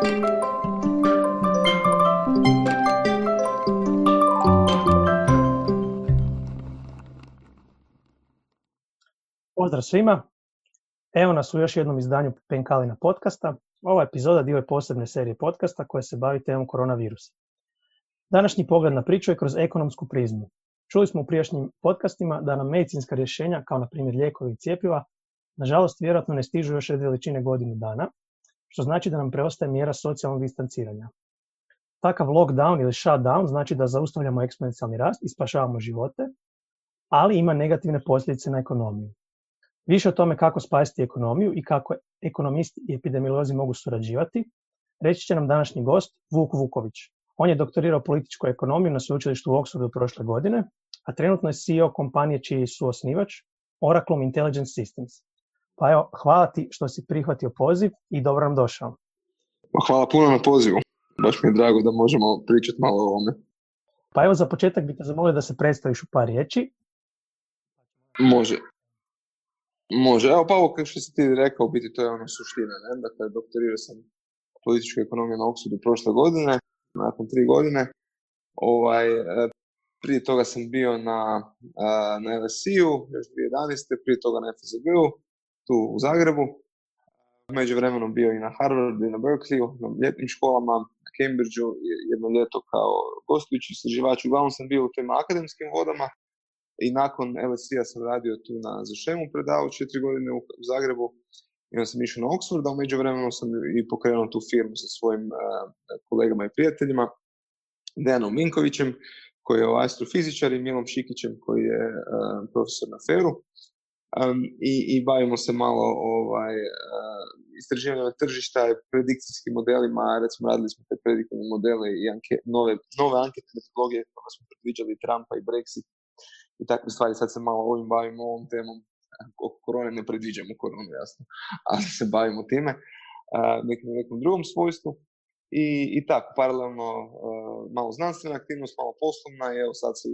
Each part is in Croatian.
Pozdrav svima. Evo nas u još jednom izdanju Penkalina podcasta. Ova epizoda dio je posebne serije podcasta koja se bavi temom koronavirusa. Današnji pogled na priču je kroz ekonomsku prizmu. Čuli smo u prijašnjim podcastima da nam medicinska rješenja, kao na primjer lijekovi i cijepiva, nažalost vjerojatno ne stižu još red veličine godinu dana, što znači da nam preostaje mjera socijalnog distanciranja. Takav lockdown ili shutdown znači da zaustavljamo eksponencijalni rast i spašavamo živote, ali ima negativne posljedice na ekonomiju. Više o tome kako spasiti ekonomiju i kako ekonomisti i epidemiolozi mogu surađivati, reći će nam današnji gost Vuk Vuković. On je doktorirao političku ekonomiju na sveučilištu u Oxfordu prošle godine, a trenutno je CEO kompanije čiji su osnivač Oracle Intelligence Systems. Pa evo, hvala ti što si prihvatio poziv i dobro nam došao. Hvala puno na pozivu. Baš mi je drago da možemo pričati malo o ovome. Pa evo za početak bih te zamolio da se predstaviš u par riječi. Može. Može. Evo pa ovo što si ti rekao, u biti to je ono suština. Ne? Dakle, doktorirao sam političku ekonomiju na Oxfordu prošle godine, nakon tri godine. Ovaj, e, prije toga sam bio na, e, na LSI-u, još 2011. Prije toga na FSB-u, tu u Zagrebu. Među vremenom bio i na Harvardu i na Berkeleyu, na ljetnim školama, na Cambridgeu, jedno ljeto kao gostujući istraživač. Uglavnom sam bio u tim akademskim vodama, i nakon LSI-a sam radio tu na Zašemu predavao četiri godine u, Zagrebu i onda sam išao na Oxford, a umeđu vremenu sam i pokrenuo tu firmu sa svojim uh, kolegama i prijateljima, Dejanom Minkovićem, koji je astrofizičar i Milom Šikićem, koji je uh, profesor na FER-u. Um, i, i bavimo se malo ovaj, uh, istraživanjem tržišta i predikcijskim modelima, recimo radili smo te prediktivne modele i anke, nove, nove anketne metodologije koje smo predviđali Trumpa i Brexit i takve stvari. Sad se malo ovim bavimo ovom temom. Oko korone ne predviđamo koronu, jasno, ali se bavimo time nekim, nekom drugom svojstvu. I, i tako, paralelno malo znanstvena aktivnost, malo poslovna evo sad se,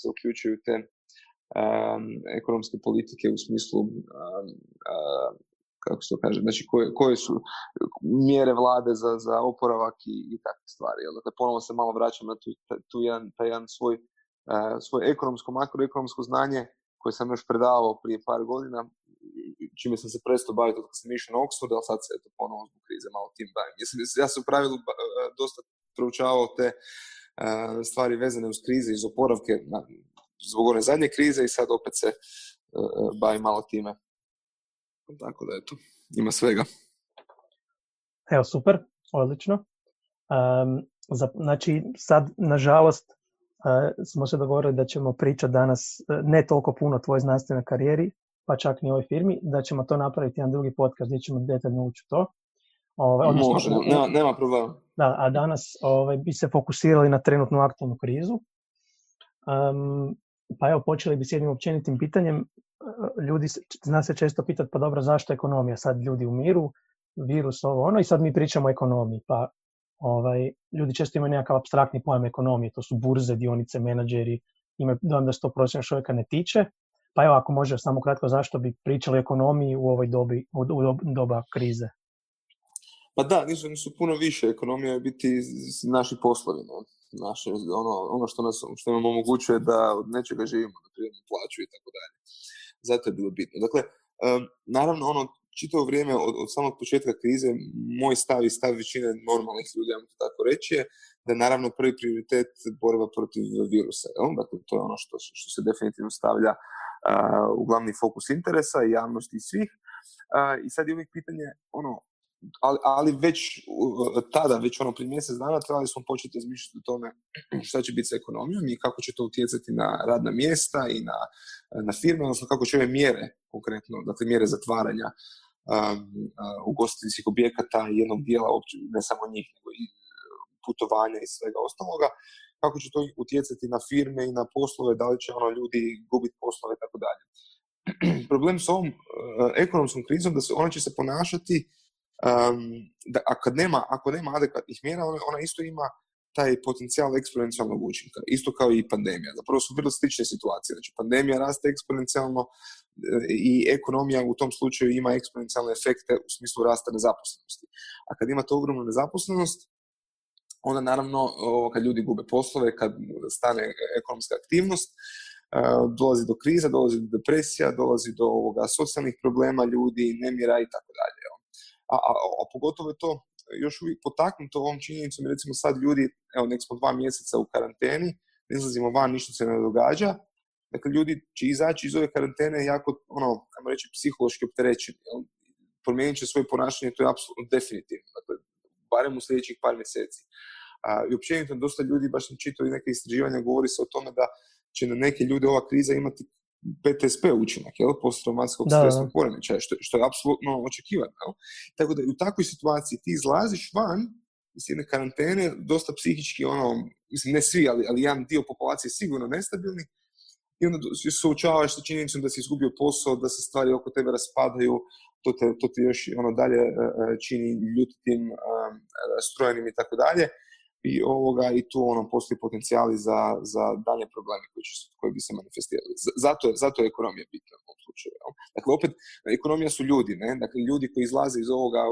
se uključio te um, ekonomske politike u smislu kako se to kaže, znači koje, koje su mjere vlade za, za oporavak i, i takve stvari. Dakle, ponovno se malo vraćam na tu, tu jedan, taj jedan svoj svoje ekonomsko, makroekonomsko znanje koje sam još predavao prije par godina, čime sam se prestao baviti od sam išao na Oxford, ali sad se eto ponovno zbog krize malo tim bavim. Ja sam u pravilu dosta proučavao te stvari vezane uz krize, iz oporavke, zbog one zadnje krize i sad opet se bavim malo time. Tako da eto, ima svega. Evo, super, odlično. Um, za, znači, sad, nažalost, smo se dogovorili da ćemo pričati danas e, ne toliko puno o tvojoj znanstvenoj karijeri, pa čak ni ovoj firmi, da ćemo to napraviti jedan drugi podcast gdje ćemo detaljno ući to. Ove, odnosno, Može, nema, nema problema. Da, a danas ove, ovaj, bi se fokusirali na trenutnu aktualnu krizu. Um, pa evo, počeli bi s jednim općenitim pitanjem. E, ljudi, zna se često pitati, pa dobro, zašto ekonomija? Sad ljudi umiru, virus, ovo, ono, i sad mi pričamo o ekonomiji. Pa ovaj, ljudi često imaju nekakav abstraktni pojam ekonomije, to su burze, dionice, menadžeri, imaju dojam da se to prosječnog čovjeka ne tiče. Pa evo, ako može samo kratko, zašto bi pričali o ekonomiji u ovoj dobi, u doba krize? Pa da, nisu, nisu puno više. Ekonomija je biti naši poslovi. Ne? Naše, ono, ono što, nas, što nam omogućuje da od nečega živimo, da primimo plaću i tako dalje. Zato je bilo bitno. Dakle, um, naravno, ono, čitavo vrijeme od, od samog početka krize moj stav i stav većine normalnih ljudi, ja tako reći, je da je naravno prvi prioritet borba protiv virusa. Jel? Dakle, to je ono što, što se definitivno stavlja uh, u glavni fokus interesa i javnosti svih. Uh, I sad je uvijek pitanje, ono, ali, ali već tada, već ono prije mjesec dana, trebali smo početi razmišljati o tome šta će biti sa ekonomijom i kako će to utjecati na radna mjesta i na, na firme, odnosno kako će ove mjere, konkretno, dakle mjere zatvaranja um, ugostiteljskih objekata i jednog dijela, ne samo njih, nego i putovanja i svega ostaloga, kako će to utjecati na firme i na poslove, da li će ono ljudi gubiti poslove i tako dalje. Problem s ovom uh, ekonomskom krizom da se ona će se ponašati um, da, a kad nema, ako nema adekvatnih mjera, ona, isto ima taj potencijal eksponencijalnog učinka, isto kao i pandemija. Zapravo su vrlo slične situacije. Znači, pandemija raste eksponencijalno e, i ekonomija u tom slučaju ima eksponencijalne efekte u smislu rasta nezaposlenosti. A kad imate ogromnu nezaposlenost, onda naravno kad ljudi gube poslove, kad stane ekonomska aktivnost, e, dolazi do kriza, dolazi do depresija, dolazi do ovoga socijalnih problema ljudi, nemira i tako dalje. A, a, a pogotovo je to još uvijek potaknuto ovom činjenicom, recimo sad ljudi, evo nek smo dva mjeseca u karanteni, ne izlazimo van, ništa se ne događa, dakle ljudi će izaći iz ove karantene jako, ono, ajmo reći, psihološki opterećeni, promijenit će svoje ponašanje, to je apsolutno definitivno, dakle, barem u sljedećih par mjeseci. A, I općenito dosta ljudi, baš sam čitao i neke istraživanja, govori se o tome da će na neke ljude ova kriza imati PTSP učinak, jel, posttraumatskog stresnog poremećaja, što, što je apsolutno očekivano. Jel? Tako da u takvoj situaciji ti izlaziš van iz jedne karantene, dosta psihički, ono, mislim, ne svi, ali, ali jedan dio populacije sigurno nestabilni, i onda se suočavaš sa činjenicom da si izgubio posao, da se stvari oko tebe raspadaju, to te, to te još ono dalje e, e, čini ljutitim, rastrojenim i tako dalje i ovoga i tu ono postoji potencijali za, za dalje probleme koji, će, koji bi se manifestirali. Zato je, zato je ekonomija bitna u ovom slučaju. Dakle, opet, ekonomija su ljudi, ne? Dakle, ljudi koji izlaze iz ovoga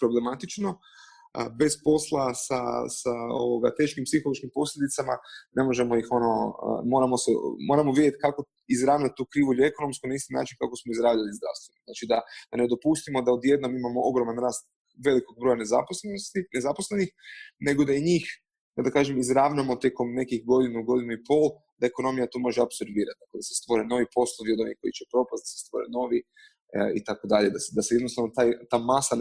problematično, bez posla sa, sa ovoga, teškim psihološkim posljedicama, ne možemo ih ono, moramo, se, moramo vidjeti kako izravnati tu krivulju ekonomsku na isti način kako smo izravljali zdravstveno. Znači da, da ne dopustimo da odjednom imamo ogroman rast velikog broja nezaposlenih, nego da i njih, da kažem, izravnamo tekom nekih godinu, godinu i pol, da ekonomija to može apsorbirati, dakle, da se stvore novi poslovi od onih koji će propast, da se stvore novi e, i tako dalje, da se, da se jednostavno taj, ta masa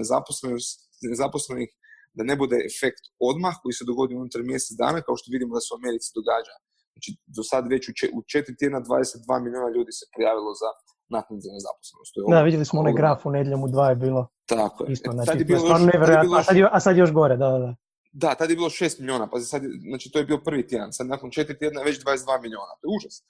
nezaposlenih da ne bude efekt odmah koji se dogodi unutar mjesec dana, kao što vidimo da se u Americi događa. Znači, do sad već u, četiri tjedna 22 milijuna ljudi se prijavilo za naknadu za nezaposlenost. Da, vidjeli smo onaj graf u nedjeljom u dva je bilo. Tako je. Isto, e, znači, je bilo još, nevjerojatno, a, sad je, a sad još gore, da, da. Da, tad je bilo 6 milijuna, pa sad, znači to je bio prvi tjedan, sad nakon četiri tjedna je već 22 milijuna, to je užas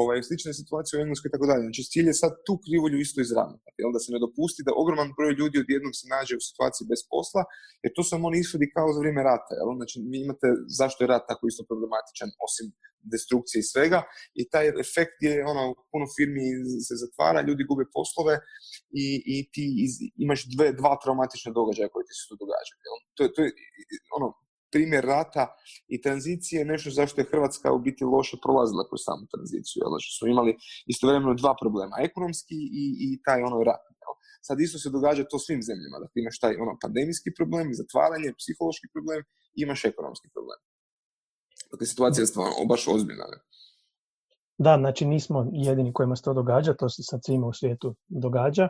ovaj, slična situacija u Engleskoj i tako dalje. Znači, cilj je sad tu krivulju isto izravnati, jel? da se ne dopusti da ogroman broj ljudi odjednom se nađe u situaciji bez posla, jer to samo oni ishodi kao za vrijeme rata. Jel? Znači, vi imate zašto je rat tako isto problematičan, osim destrukcije i svega, i taj efekt je, ono, puno firmi se zatvara, ljudi gube poslove i, i ti imaš dve, dva traumatična događaja koji ti se tu događaju. To, to je, ono, primjer rata i tranzicije nešto zašto je Hrvatska u biti loše prolazila kroz samu tranziciju. Jel? Što smo imali istovremeno dva problema, ekonomski i, i taj ono rat. Jel? Sad isto se događa to svim zemljama, da dakle, imaš taj ono pandemijski problem, zatvaranje, psihološki problem imaš ekonomski problem. Dakle, situacija je stvarno baš ozbiljna. Ne? Da, znači nismo jedini kojima se to događa, to se sad svima u svijetu događa.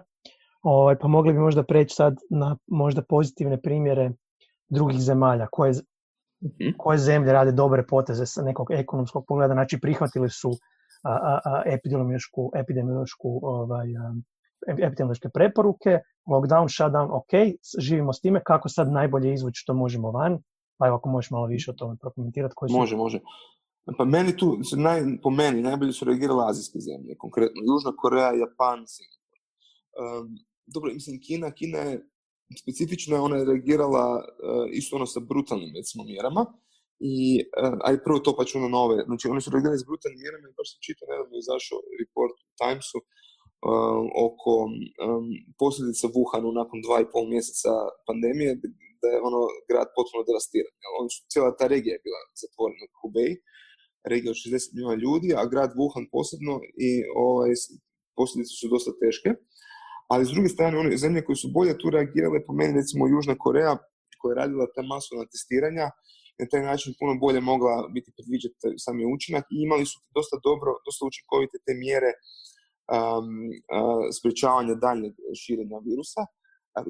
Ovaj, pa mogli bi možda preći sad na možda pozitivne primjere drugih zemalja, koje, mhm. koje zemlje rade dobre poteze sa nekog ekonomskog pogleda, znači prihvatili su a, a, a, epidemiološku, epidemiološku ovaj, epidemiološke preporuke, lockdown, shutdown, ok, živimo s time, kako sad najbolje izvući što možemo van, pa evo ako možeš malo više o tome prokomentirati. Koji Može, može. Pa meni tu, naj, po meni, najbolje su reagirale azijske zemlje, konkretno Južna Koreja, Japan, Singapur. Um, dobro, mislim, Kina, Kina je specifično je ona reagirala uh, isto ono sa brutalnim recimo mjerama i uh, aj prvo to pa ću na nove, znači oni su reagirali s brutalnim mjerama i baš sam čitao nedavno izašao report u Timesu uh, oko posljedica Wuhanu nakon dva i pol mjeseca pandemije da je ono grad potpuno devastiran. Oni su, cijela ta regija je bila zatvorena, Hubei, regija od 60 milijuna ljudi, a grad Wuhan posebno i ovaj, posljedice su dosta teške ali s druge strane one zemlje koje su bolje tu reagirale, po meni recimo Južna Koreja koja je radila ta masovna testiranja, na taj način puno bolje mogla biti predviđati sami učinak i imali su dosta dobro, dosta učinkovite te mjere um, uh, sprečavanja daljnjeg širenja virusa,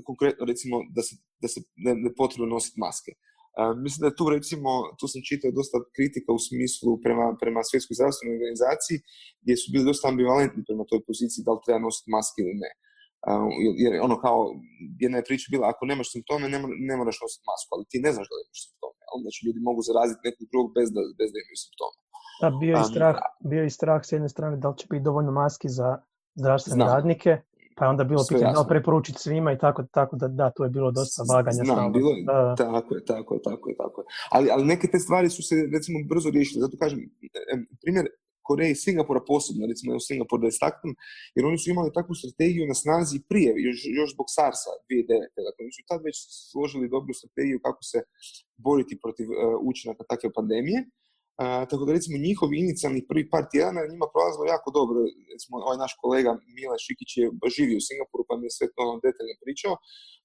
konkretno recimo da se, da se ne, ne potrebno nositi maske. Uh, mislim da tu recimo, tu sam čitao dosta kritika u smislu prema, prema svjetskoj zdravstvenoj organizaciji, gdje su bili dosta ambivalentni prema toj poziciji da li treba nositi maske ili ne jer ono kao, jedna je priča bila, ako nemaš simptome, ne, ne moraš nositi masku, ali ti ne znaš da imaš simptome. Znači, ljudi mogu zaraziti nekog drugog bez da, bez da imaju simptome. Da, bio je, strah, bio je strah s jedne strane da li će biti dovoljno maski za zdravstvene radnike, pa je onda bilo pitanje da preporučiti svima i tako, tako da da, tu je bilo dosta vaganja. Znam, bilo je, da. tako je, tako je, tako je, tako je. Ali, ali neke te stvari su se recimo brzo riješile, zato kažem, primjer Koreje i Singapura posebno, recimo u Singapur da istaknem, jer oni su imali takvu strategiju na snazi prije, još, još zbog SARS-a 2009. Dakle, oni su tad već složili dobru strategiju kako se boriti protiv uh, učinaka takve pandemije. Uh, tako da recimo njihovi inicijalni prvi par tjedana njima prolazilo jako dobro. Recimo ovaj naš kolega Mila Šikić je živio u Singapuru pa mi je sve to ono detaljno pričao.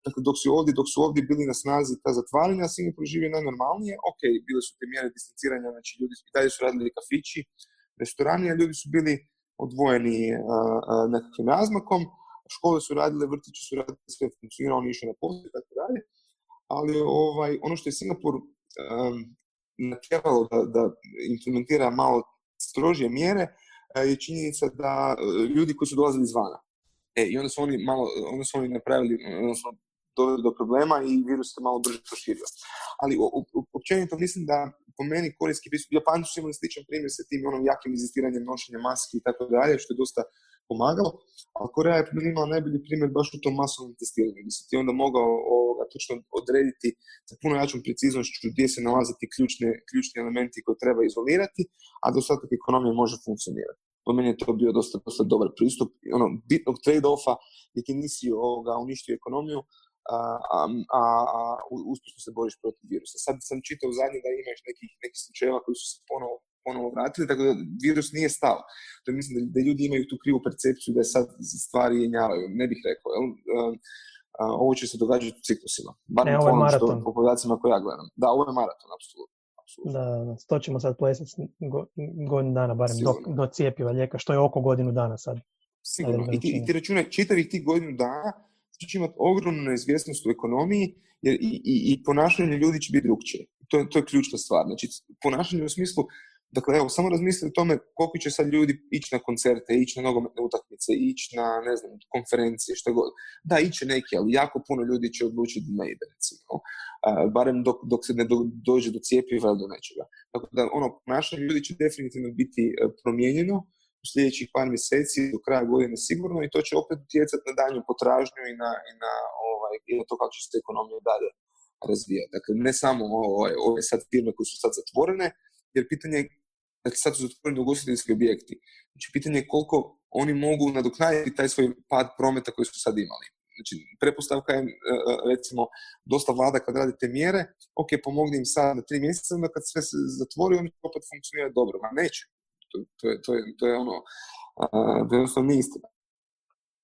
Dakle, dok su ovdje, dok su ovdje bili na snazi ta zatvaranja, Singapur živio najnormalnije. Ok, bile su te mjere distanciranja, znači ljudi i dalje su radili kafići, restorani, a ljudi su bili odvojeni nekakvim razmakom, škole su radile, vrtići su radile, sve funkcioniralo, oni išli na posao i tako dalje. Ali ovaj, ono što je Singapur um, natjeralo da, da implementira malo strožije mjere je činjenica da ljudi koji su dolazili izvana. E, I onda su oni malo, onda su oni napravili, odnosno doveli do problema i virus se malo brže proširio. Ali općenito mislim da po meni korejski pristup, Japanci su imali sličan primjer sa tim onom jakim inzistiranjem nošenja maski i tako dalje, što je dosta pomagalo, ali Koreja je imala najbolji primjer baš u tom masovnom testiranju, gdje si ti onda mogao ovoga, točno odrediti sa puno jačom preciznošću gdje se nalaze ti ključne, ključni elementi koje treba izolirati, a da ostatak ekonomije može funkcionirati. Po meni je to bio dosta, dosta dobar pristup. Ono, bitnog trade-offa gdje ti nisi uništio ekonomiju, a, a, a uspješno se boriš protiv virusa. Sad sam čitao zadnje da imaš nekih, nekih slučajeva koji su se ponovo, ponovo vratili, tako da virus nije stao. To mislim da, da ljudi imaju tu krivu percepciju da je sad stvari jenjavaju. Ne bih rekao. Jel? ovo će se događati u ciklusima. Bar ne, ovo je maraton. Po podacima koje ja gledam. Da, ovo je maraton, apsolutno. Da, to ćemo sad plesati godinu dana, barem do, do cijepiva lijeka, što je oko godinu dana sad. Sigurno. I ti, i ti računaj, čitavih tih godinu dana će imati ogromnu neizvjesnost u ekonomiji jer i, i, i ponašanje ljudi će biti drugčije. To to je ključna stvar. Znači, ponašanje u smislu, dakle, evo, samo razmislite o tome koliko će sad ljudi ići na koncerte, ići na nogometne utakmice, ići na, ne znam, konferencije, što god. Da, iće neki, ali jako puno ljudi će odlučiti ne ide, recimo. barem dok, dok se ne dođe do cijepiva ili do nečega. Tako da, ono, ponašanje ljudi će definitivno biti e, promijenjeno, u sljedećih par mjeseci do kraja godine sigurno i to će opet utjecati na danju potražnju i na, i na, ovaj, i to kako će se ekonomija dalje razvijati. Dakle, ne samo ovaj, ove sad firme koje su sad zatvorene, jer pitanje je, dakle, sad su zatvoreni ugostiteljski objekti. Znači, pitanje je koliko oni mogu nadoknaditi taj svoj pad prometa koji su sad imali. Znači, prepostavka je, e, e, recimo, dosta vlada kad radi te mjere, ok, pomogni im sad na tri mjeseca, onda kad sve se zatvori, oni opet funkcioniraju dobro. Ma neće. To, to, je, to, je, to je ono, uh, jednostavno nije istina.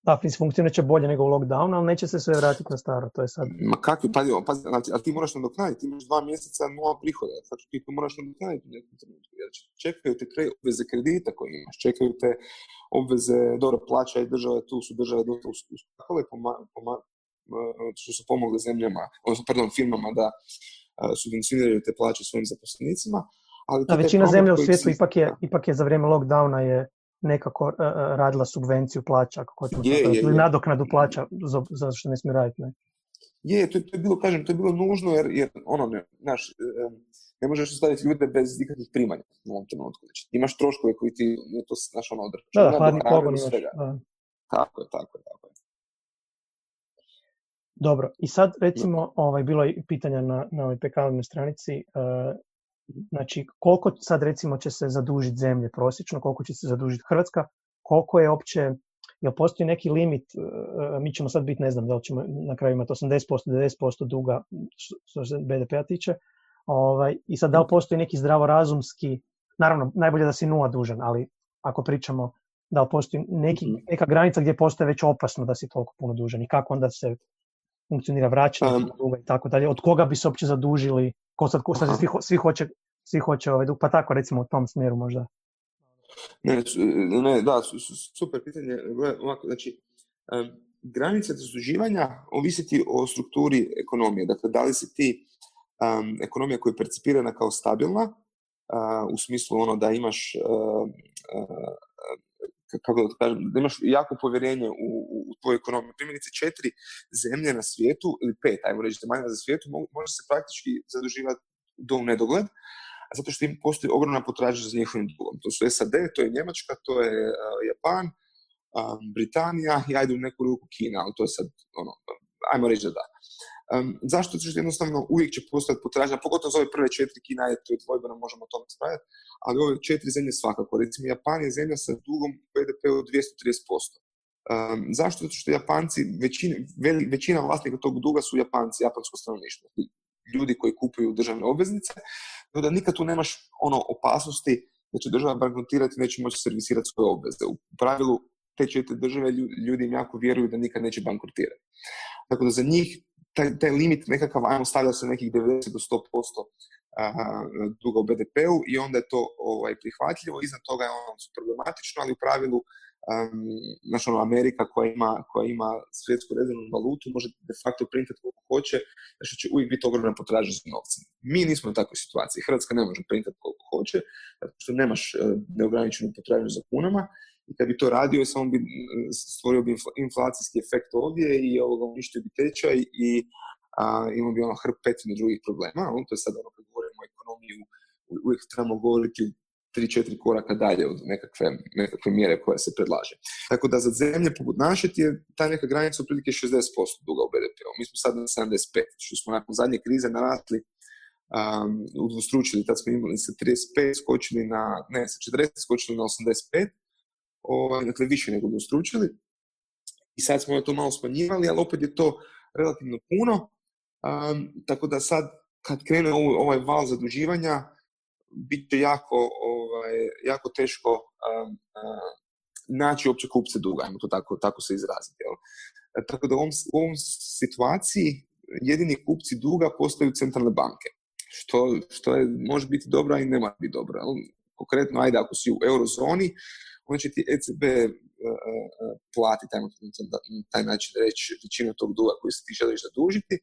Da, funkcionirat će bolje nego u lockdown, ali neće se sve vratiti na staro, to je sad. Ma kakvi, pazi, pazi, znači, ali ti moraš nadoknaditi, ti imaš dva mjeseca nula prihoda, znači ti to moraš nadoknaditi u nekom trenutku, jer čekaju te kre, obveze kredita koje imaš, čekaju te obveze, dobro, plaća i države, tu su države dosta uskakale, poma, što su pomogle zemljama, odnosno, pardon, firmama da subvencioniraju te plaće svojim zaposlenicima, ali da, većina zemlja u svijetu ipak je, ipak je za vrijeme lockdowna je nekako uh, radila subvenciju plaća, ako hoćemo je, je, ili nadoknadu plaća za, za što ne smije raditi. Ne? Je, to, to, je bilo, kažem, to je bilo nužno jer, jer ono, ne, znaš, ne možeš ostaviti ljude bez ikakvih primanja u ovom trenutku. Znači, imaš troškove koji ti, je to, znaš, ono, održaš. Da, da, hladni pogon imaš. Tako je, tako je, tako je. Dobro, i sad recimo, ovaj, bilo je pitanja na, na ovoj pk stranici, uh, Znači, koliko sad recimo će se zadužiti zemlje prosječno, koliko će se zadužiti Hrvatska, koliko je opće, jel postoji neki limit, e, e, mi ćemo sad biti, ne znam, da li ćemo na kraju imati 80%, 90% duga što se BDP-a tiče, ovaj, i sad da li postoji neki zdravorazumski, naravno, najbolje da si nula dužan, ali ako pričamo da li postoji neki, mhm. neka granica gdje postoje već opasno da si toliko puno dužan i kako onda se funkcionira vraćanje um, duga i tako dalje, od koga bi se uopće zadužili, ko sad, ko sad svi, svi hoće, svi hoće ovaj, pa tako recimo u tom smjeru možda. Ne, ne da, super pitanje. Ovako, znači, um, granice zaduživanja ovisiti o strukturi ekonomije. Dakle, da li si ti um, ekonomija koja je percipirana kao stabilna, uh, u smislu ono da imaš uh, uh, kako da kažem, da imaš jako povjerenje u, u, u tvoju ekonomiju. Primjerice, četiri zemlje na svijetu, ili pet, ajmo reći, zemalja za svijetu, može se praktički zaduživati do u nedogled, zato što im postoji ogromna potražnja za njihovim dugom. To su SAD, to je Njemačka, to je uh, Japan, Britanija i ajde u neku ruku Kina, ali to je sad, ono, ajmo reći da da. Um, zašto? Zato što jednostavno uvijek će postojati potražnja, pogotovo za ove prve četiri Kina je to dvojbeno, možemo o tome spraviti, ali ove četiri zemlje svakako. Recimo, Japan je zemlja sa dugom BDP od 230%. Um, zašto? Zato što Japanci, većina, većina vlasnika tog duga su Japanci, japansko stanovništvo. Ljudi koji kupuju državne obveznice, no da nikad tu nemaš ono opasnosti da će država bankrotirati neće moći servisirati svoje obveze. U pravilu te četiri države ljudi im jako vjeruju da nikad neće bankrotirati. Tako da za njih taj, taj limit nekakav, ajmo stavlja se nekih 90 do 100% duga u BDP-u i onda je to ovaj, prihvatljivo, iznad toga je ono problematično, ali u pravilu um, znaš, ono, Amerika koja ima, koja ima svjetsku rezervnu valutu može de facto printati koliko hoće, što će uvijek biti ogromna potražnja za novcem. Mi nismo u takvoj situaciji. Hrvatska ne može printati koliko hoće, zato što nemaš uh, neograničenu potražnju za kunama i kad bi to radio, samo bi stvorio bi inflacijski efekt ovdje i ovoga uništio bi tečaj i a, imao bi ono hrpetinu drugih problema. On, to je sad ono kad govorimo o ekonomiji, uvijek trebamo govoriti tri, četiri koraka dalje od nekakve, nekakve mjere koja se predlaže. Tako da za zemlje poput naše je ta neka granica otprilike 60% duga u BDP-u. Mi smo sad na 75, što smo nakon zadnje krize narasli um, udvostručili, tad smo imali sa 35, skočili na, ne, sa 40 skočili na 85, ovaj, dakle više nego udvostručili. I sad smo to malo smanjivali, ali opet je to relativno puno. Um, tako da sad, kad krene ovaj, val zaduživanja, bit će jako, ovaj, jako teško um, uh, naći uopće kupce duga, ajmo to tako, tako se izraziti. Jel? E, tako da u ovom, u ovom situaciji jedini kupci duga postaju centralne banke, što, što je, može biti dobro, i ne mora biti dobro. Jel? Konkretno, ajde, ako si u eurozoni, onda će ti ECB uh, uh, platiti, na taj način reći, većinu tog duga koji se ti želiš zadužiti,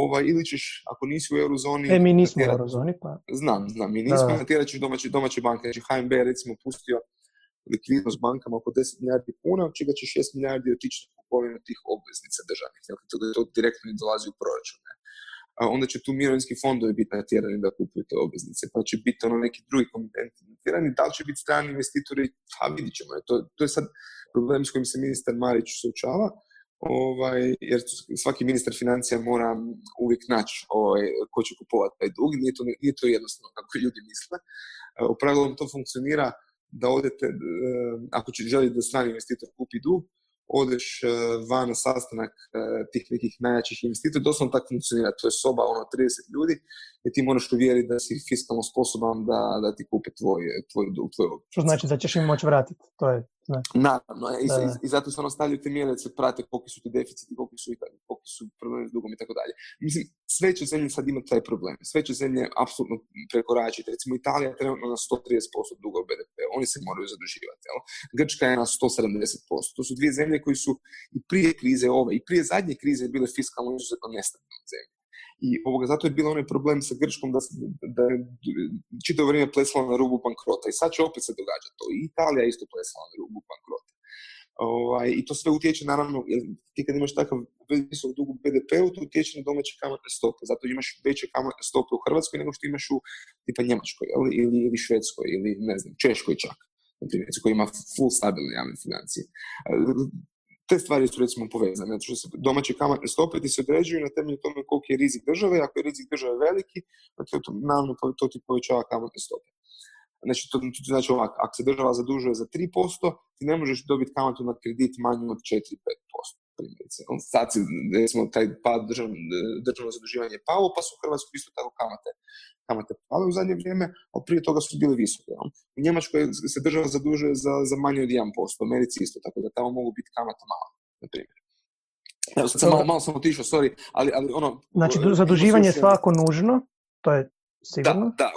ovaj, ili ćeš, ako nisi u eurozoni... E, mi nismo u eurozoni, pa... Znam, znam, mi nismo, natjerat ćeš domaće, domaće banke. Znači, HMB je recimo pustio likvidnost bankama oko 10 milijardi kuna, od čega će 6 milijardi otići na kupovinu tih obveznica državnih, jer to, to direktno dolazi u proračun. Ne? A onda će tu mirovinski fondovi biti natjerani da kupuju te obveznice, pa će biti ono neki drugi komitenti natjerani, da li će biti strani investitori, pa vidit ćemo. To, to je sad problem s kojim se ministar Marić suočava, ovaj, jer svaki ministar financija mora uvijek naći ovaj, ko će kupovati taj dug, nije to, nije to jednostavno kako ljudi misle. U pravilu to funkcionira da odete, ako će želiti da strani investitor kupi dug, odeš e, van na sastanak e, tih nekih najjačih investitora, doslovno tako funkcionira, to je soba ono 30 ljudi i ti moraš uvjeriti da si fiskalno sposoban da, da ti kupe tvoj, tvoj dug. Tvoj Što znači da ćeš im moći vratiti, to je znači. Naravno, i, da, i, zato ono stavljaju te mjere da se prate koliki su ti deficiti, koliki su, koliki su problemi s dugom i tako dalje. Mislim, sve će zemlje sad imati taj problem. Sve će zemlje apsolutno prekoračiti. Recimo, Italija je trenutno na 130% duga u BDP. Oni se moraju zaduživati. Jel? Grčka je na 170%. To su dvije zemlje koji su i prije krize ove, i prije zadnje krize bile fiskalno izuzetno nestabilne zemlje. I ovoga, zato je bilo onaj problem sa Grčkom da, da je čito vrijeme plesala na rubu bankrota. I sad će opet se događati to. I Italija isto plesala na rubu bankrota. Ovaj, I to sve utječe, naravno, jer ti kad imaš takav visok dug u BDP-u, to utječe na domaće kamatne stope. Zato imaš veće kamatne stope u Hrvatskoj nego što imaš u tipa Njemačkoj ili, ili, ili Švedskoj ili ne znam, Češkoj čak. Na primjer, koji ima full stabilne javne financije te stvari su recimo povezane. Znači, što se domaće kamatne stope ti se određuju na temelju tome koliko je rizik države, ako je rizik države veliki, to, naravno to ti povećava kamatne stope. Znači, to, to znači ovako, ako se država zadužuje za 3%, ti ne možeš dobiti kamatu na kredit manju od 4-5% primjerice. Sad si, recimo, taj pad državno, državno zaduživanje palo, pa su u Hrvatskoj isto tako kamate, kamate pale u zadnje vrijeme, a prije toga su bile visoke. Ja. U Njemačkoj se država zadužuje za, za manje od 1%, u Americi isto, tako da tamo mogu biti kamate male, na primjer. Evo, sad sam malo, malo sam otišao, sorry, ali, ali ono... Znači, zaduživanje je svako nužno, to je sigurno? Da, da,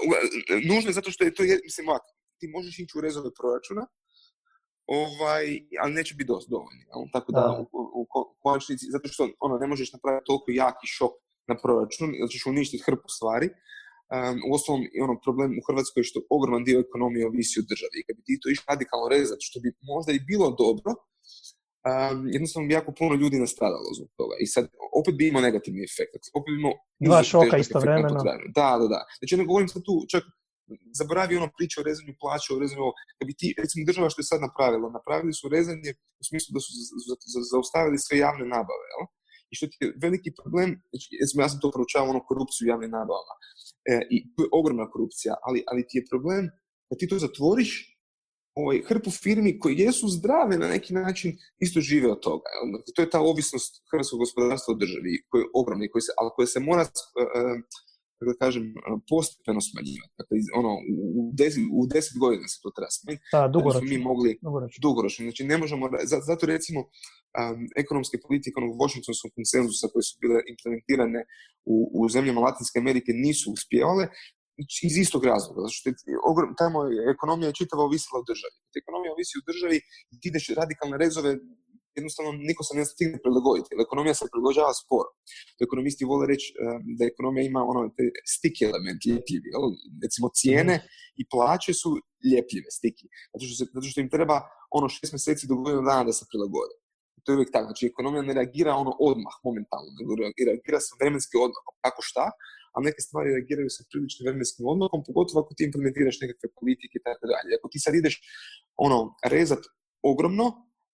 nužno je zato što je to, je, mislim, ovako, ti možeš ići u rezove proračuna, ovaj, ali neće biti dovoljni. Tako da, u, u, konačnici, zato što ono, ne možeš napraviti toliko jaki šok na proračun, jer ćeš uništiti hrpu stvari. Um, u osnovom, ono, problem u Hrvatskoj je što ogroman dio ekonomije ovisi od države. I kad bi ti to išli radikalno rezati, što bi možda i bilo dobro, um, jednostavno bi jako puno ljudi nastradalo zbog toga. I sad, opet bi imao negativni efekt. Opet bi imao... Dva šoka istovremeno. Da, da, da. Znači, ne govorim sad tu čak zaboravi ono priča o rezanju plaća, o rezanju da bi ti, recimo država što je sad napravila, napravili su rezanje u smislu da su zaustavili sve javne nabave, jel? I što ti je veliki problem, znači, ja sam to proučavao ono korupciju u javnim nabavama, e, i to je ogromna korupcija, ali, ali ti je problem da ti to zatvoriš ovaj, hrpu firmi koji jesu zdrave na neki način isto žive od toga. Dakle, to je ta ovisnost hrvatskog gospodarstva od državi, koji je ogromni, koji se, ali koja se mora, uh, da kažem, postepeno smanjivati. Dakle, ono, u, deset, u deset godina se to treba smanjiti. Da, dugoročno. mi mogli, dugoročno. Znači, ne možemo, zato recimo, um, ekonomske politike onog Washingtonskog konsenzusa koje su bile implementirane u, u zemljama Latinske Amerike nisu uspjevale, iz istog razloga, zato što je, tamo je ekonomija čitava ovisila o državi. Ekonomija ovisi o državi i ti ideš radikalne rezove, jednostavno niko se ne stigne prilagoditi, jer ekonomija se prilagođava sporo. Ekonomisti vole reći da ekonomija ima ono te sticky element, ljepljivi. Recimo cijene i plaće su ljepljive, stiki. Zato što, se, zato što im treba ono šest mjeseci do godinu dana da se prilagode. To je uvijek tako. Znači, ekonomija ne reagira ono odmah, momentalno, nego reagira sa vremenskim odmakom. Kako šta? a neke stvari reagiraju sa prilično vremenskim odmakom, pogotovo ako ti implementiraš nekakve politike i tako dalje. Ako ti sad ideš ono, rezat ogromno,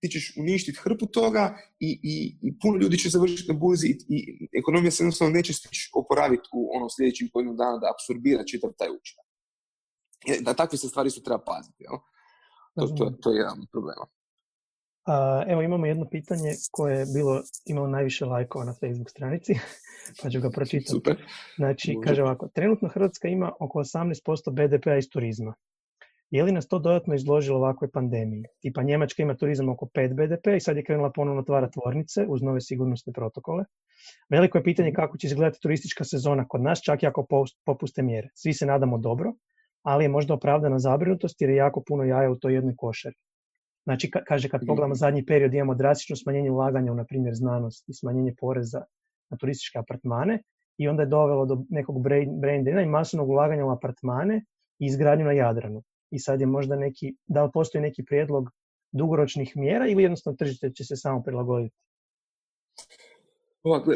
ti ćeš uništiti hrpu toga i, i, i puno ljudi će završiti na burzi i, i ekonomija se jednostavno neće stići oporaviti u ono sljedećim godinu dana da apsorbira čitav taj učinak. Da takve se stvari su treba paziti. Jel? To, to, to je jedan problem. A, evo imamo jedno pitanje koje je bilo, imalo najviše lajkova na Facebook stranici, pa ću ga pročitati. Super. Znači, kaže ovako, trenutno Hrvatska ima oko 18% BDP-a iz turizma. Je li nas to dodatno izložilo ovakvoj pandemiji? Tipa Njemačka ima turizam oko 5 BDP i sad je krenula ponovno otvara tvornice uz nove sigurnosne protokole. Veliko je pitanje kako će izgledati turistička sezona kod nas, čak i ako popuste mjere. Svi se nadamo dobro, ali je možda opravdana zabrinutost jer je jako puno jaja u toj jednoj košari. Znači, kaže, kad pogledamo zadnji period, imamo drastično smanjenje ulaganja u, na primjer, znanost i smanjenje poreza na turističke apartmane i onda je dovelo do nekog brain i masovnog ulaganja u apartmane i izgradnju na Jadranu. I sad je možda neki, da li postoji neki prijedlog dugoročnih mjera ili jednostavno tržište će se samo prilagoditi? Ovako,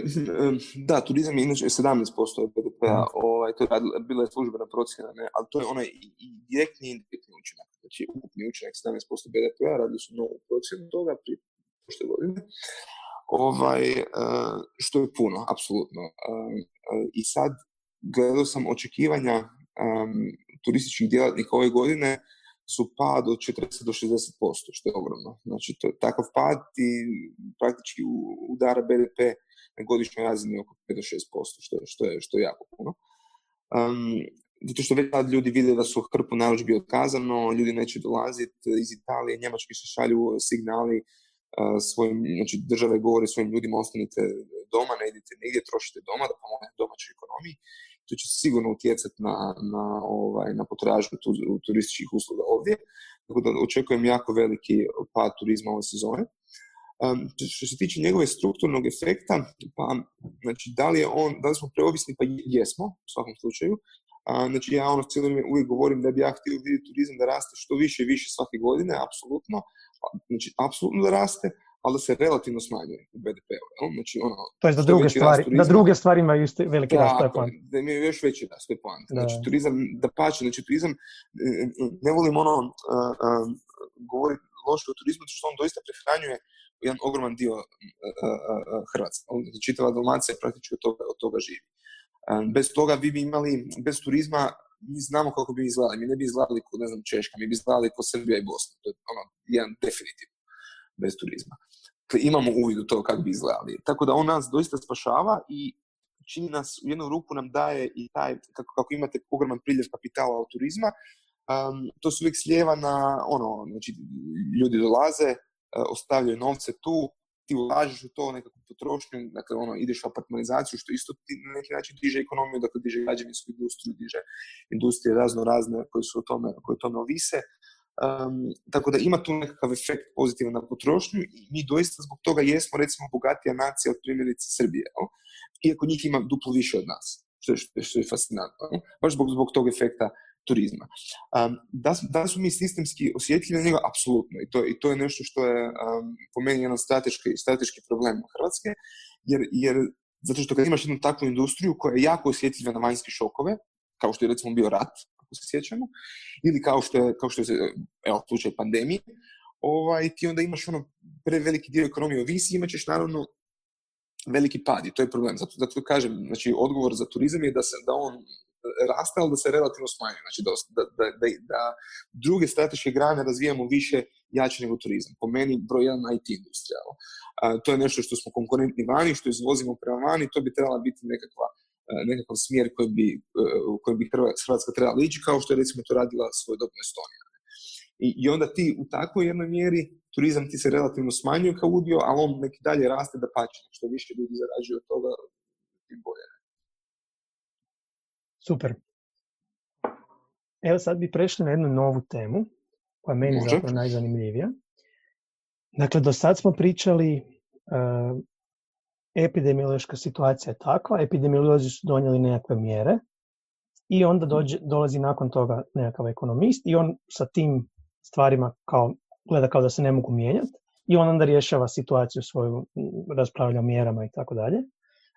da, turizam je inače 17% BDP-a, ovaj, to je bila je službena procjena, ne, ali to je onaj i direktni i indirektni učinak. Znači, ukupni učinak 17% BDP-a, radili su novu procjenu toga prije prošle godine. Ovaj, e, što je puno, apsolutno. E, I sad gledao sam očekivanja turističkih djelatnika ove godine su pad od 40 do 60%, što je ogromno. Znači, to, takav pad i praktički udara BDP na godišnjoj razini oko 5 do 6%, što, što, je, što je jako puno. Um, zato što već tad ljudi vide da su hrpu narudžbi otkazano, ljudi neće dolaziti iz Italije, Njemački se šalju signali uh, svojim, znači države govore svojim ljudima ostanite doma, ne idite nigdje, trošite doma da pomogne domaćoj ekonomiji. To će sigurno utjecati na, na, ovaj, na potražnju tu, turističkih usluga ovdje. Tako da očekujem jako veliki pad turizma ove sezone. Um, što se tiče njegove strukturnog efekta, pa znači, da li, je on, da li smo preovisni, pa jesmo, u svakom slučaju. A, znači, ja ono cijelo uvijek govorim da bi ja htio vidjeti turizam da raste što više i više svake godine, apsolutno. Pa, znači, apsolutno da raste, ali da se relativno smanjuje u BDP-u. Znači, ono, to je da druge, stvari, turizma, da druge stvari imaju isti veliki rast, to. Da imaju još veći rast, to je plan. Znači, turizam, da pače, znači, turizam, ne volim ono, uh, uh, govoriti loše o turizmu, što on doista prehranjuje jedan ogroman dio uh, Hrvatske. Znači, čitava Dalmacija praktički od toga, od toga živi. Bez toga vi bi imali, bez turizma, mi znamo kako bi izgledali. Mi ne bi izgledali kod, ne znam, Češka, mi bi izgledali kod Srbija i Bosna. To je ono, jedan definitivno bez turizma. Dakle, imamo uvid u to kako bi izgledali. Tako da on nas doista spašava i čini nas, u jednu ruku nam daje i taj, kako, kako imate ogroman priljev kapitala od turizma, um, to se uvijek slijeva na, ono, znači, ljudi dolaze, uh, ostavljaju novce tu, ti ulažeš u to nekakvu potrošnju, dakle ono, ideš u apartmanizaciju, što isto ti na neki način diže ekonomiju, dakle diže građevinsku industriju, diže industrije razno razne koje su o tome, koje o tome ovise. Um, tako da ima tu nekakav efekt pozitivan na potrošnju i mi doista zbog toga jesmo recimo bogatija nacija od primjerice Srbije, no? iako njih ima duplo više od nas, što je, što je fascinantno. No? Baš zbog, zbog tog efekta turizma. Um, da, da su mi sistemski osjetljivi na njega? Apsolutno. I to, I to je nešto što je um, po meni jedan strateški, strateški problem Hrvatske, jer, jer zato što kad imaš jednu takvu industriju koja je jako osjetljiva na vanjske šokove, kao što je recimo bio rat, ako se sjećamo, ili kao što je, kao što je evo, slučaj pandemije, ovaj, ti onda imaš ono preveliki dio ekonomije ovisi, imat ćeš naravno veliki pad i to je problem. Zato, zato kažem, znači odgovor za turizam je da, se, da on raste, ali da se relativno smanjuje. Znači da, da, da, da, druge strateške grane razvijamo više jače nego turizam. Po meni broj jedan IT industrija. to je nešto što smo konkurentni vani, što izvozimo prema vani, to bi trebala biti nekakva nekakav smjer koji bi, koji bi Hrvatska trebala ići, kao što je recimo to radila svoj dobno Estonija. I, I onda ti u takvoj jednoj mjeri turizam ti se relativno smanjuje kao udio, ali on neki dalje raste da pače. Što više ljudi zarađuju od toga, tim bolje. Super. Evo sad bi prešli na jednu novu temu, koja je meni zapravo najzanimljivija. Dakle, do sad smo pričali uh, epidemiološka situacija je takva, epidemiolozi su donijeli nekakve mjere i onda dođe, dolazi nakon toga nekakav ekonomist i on sa tim stvarima kao, gleda kao da se ne mogu mijenjati i on onda rješava situaciju svoju, raspravlja o mjerama i tako dalje.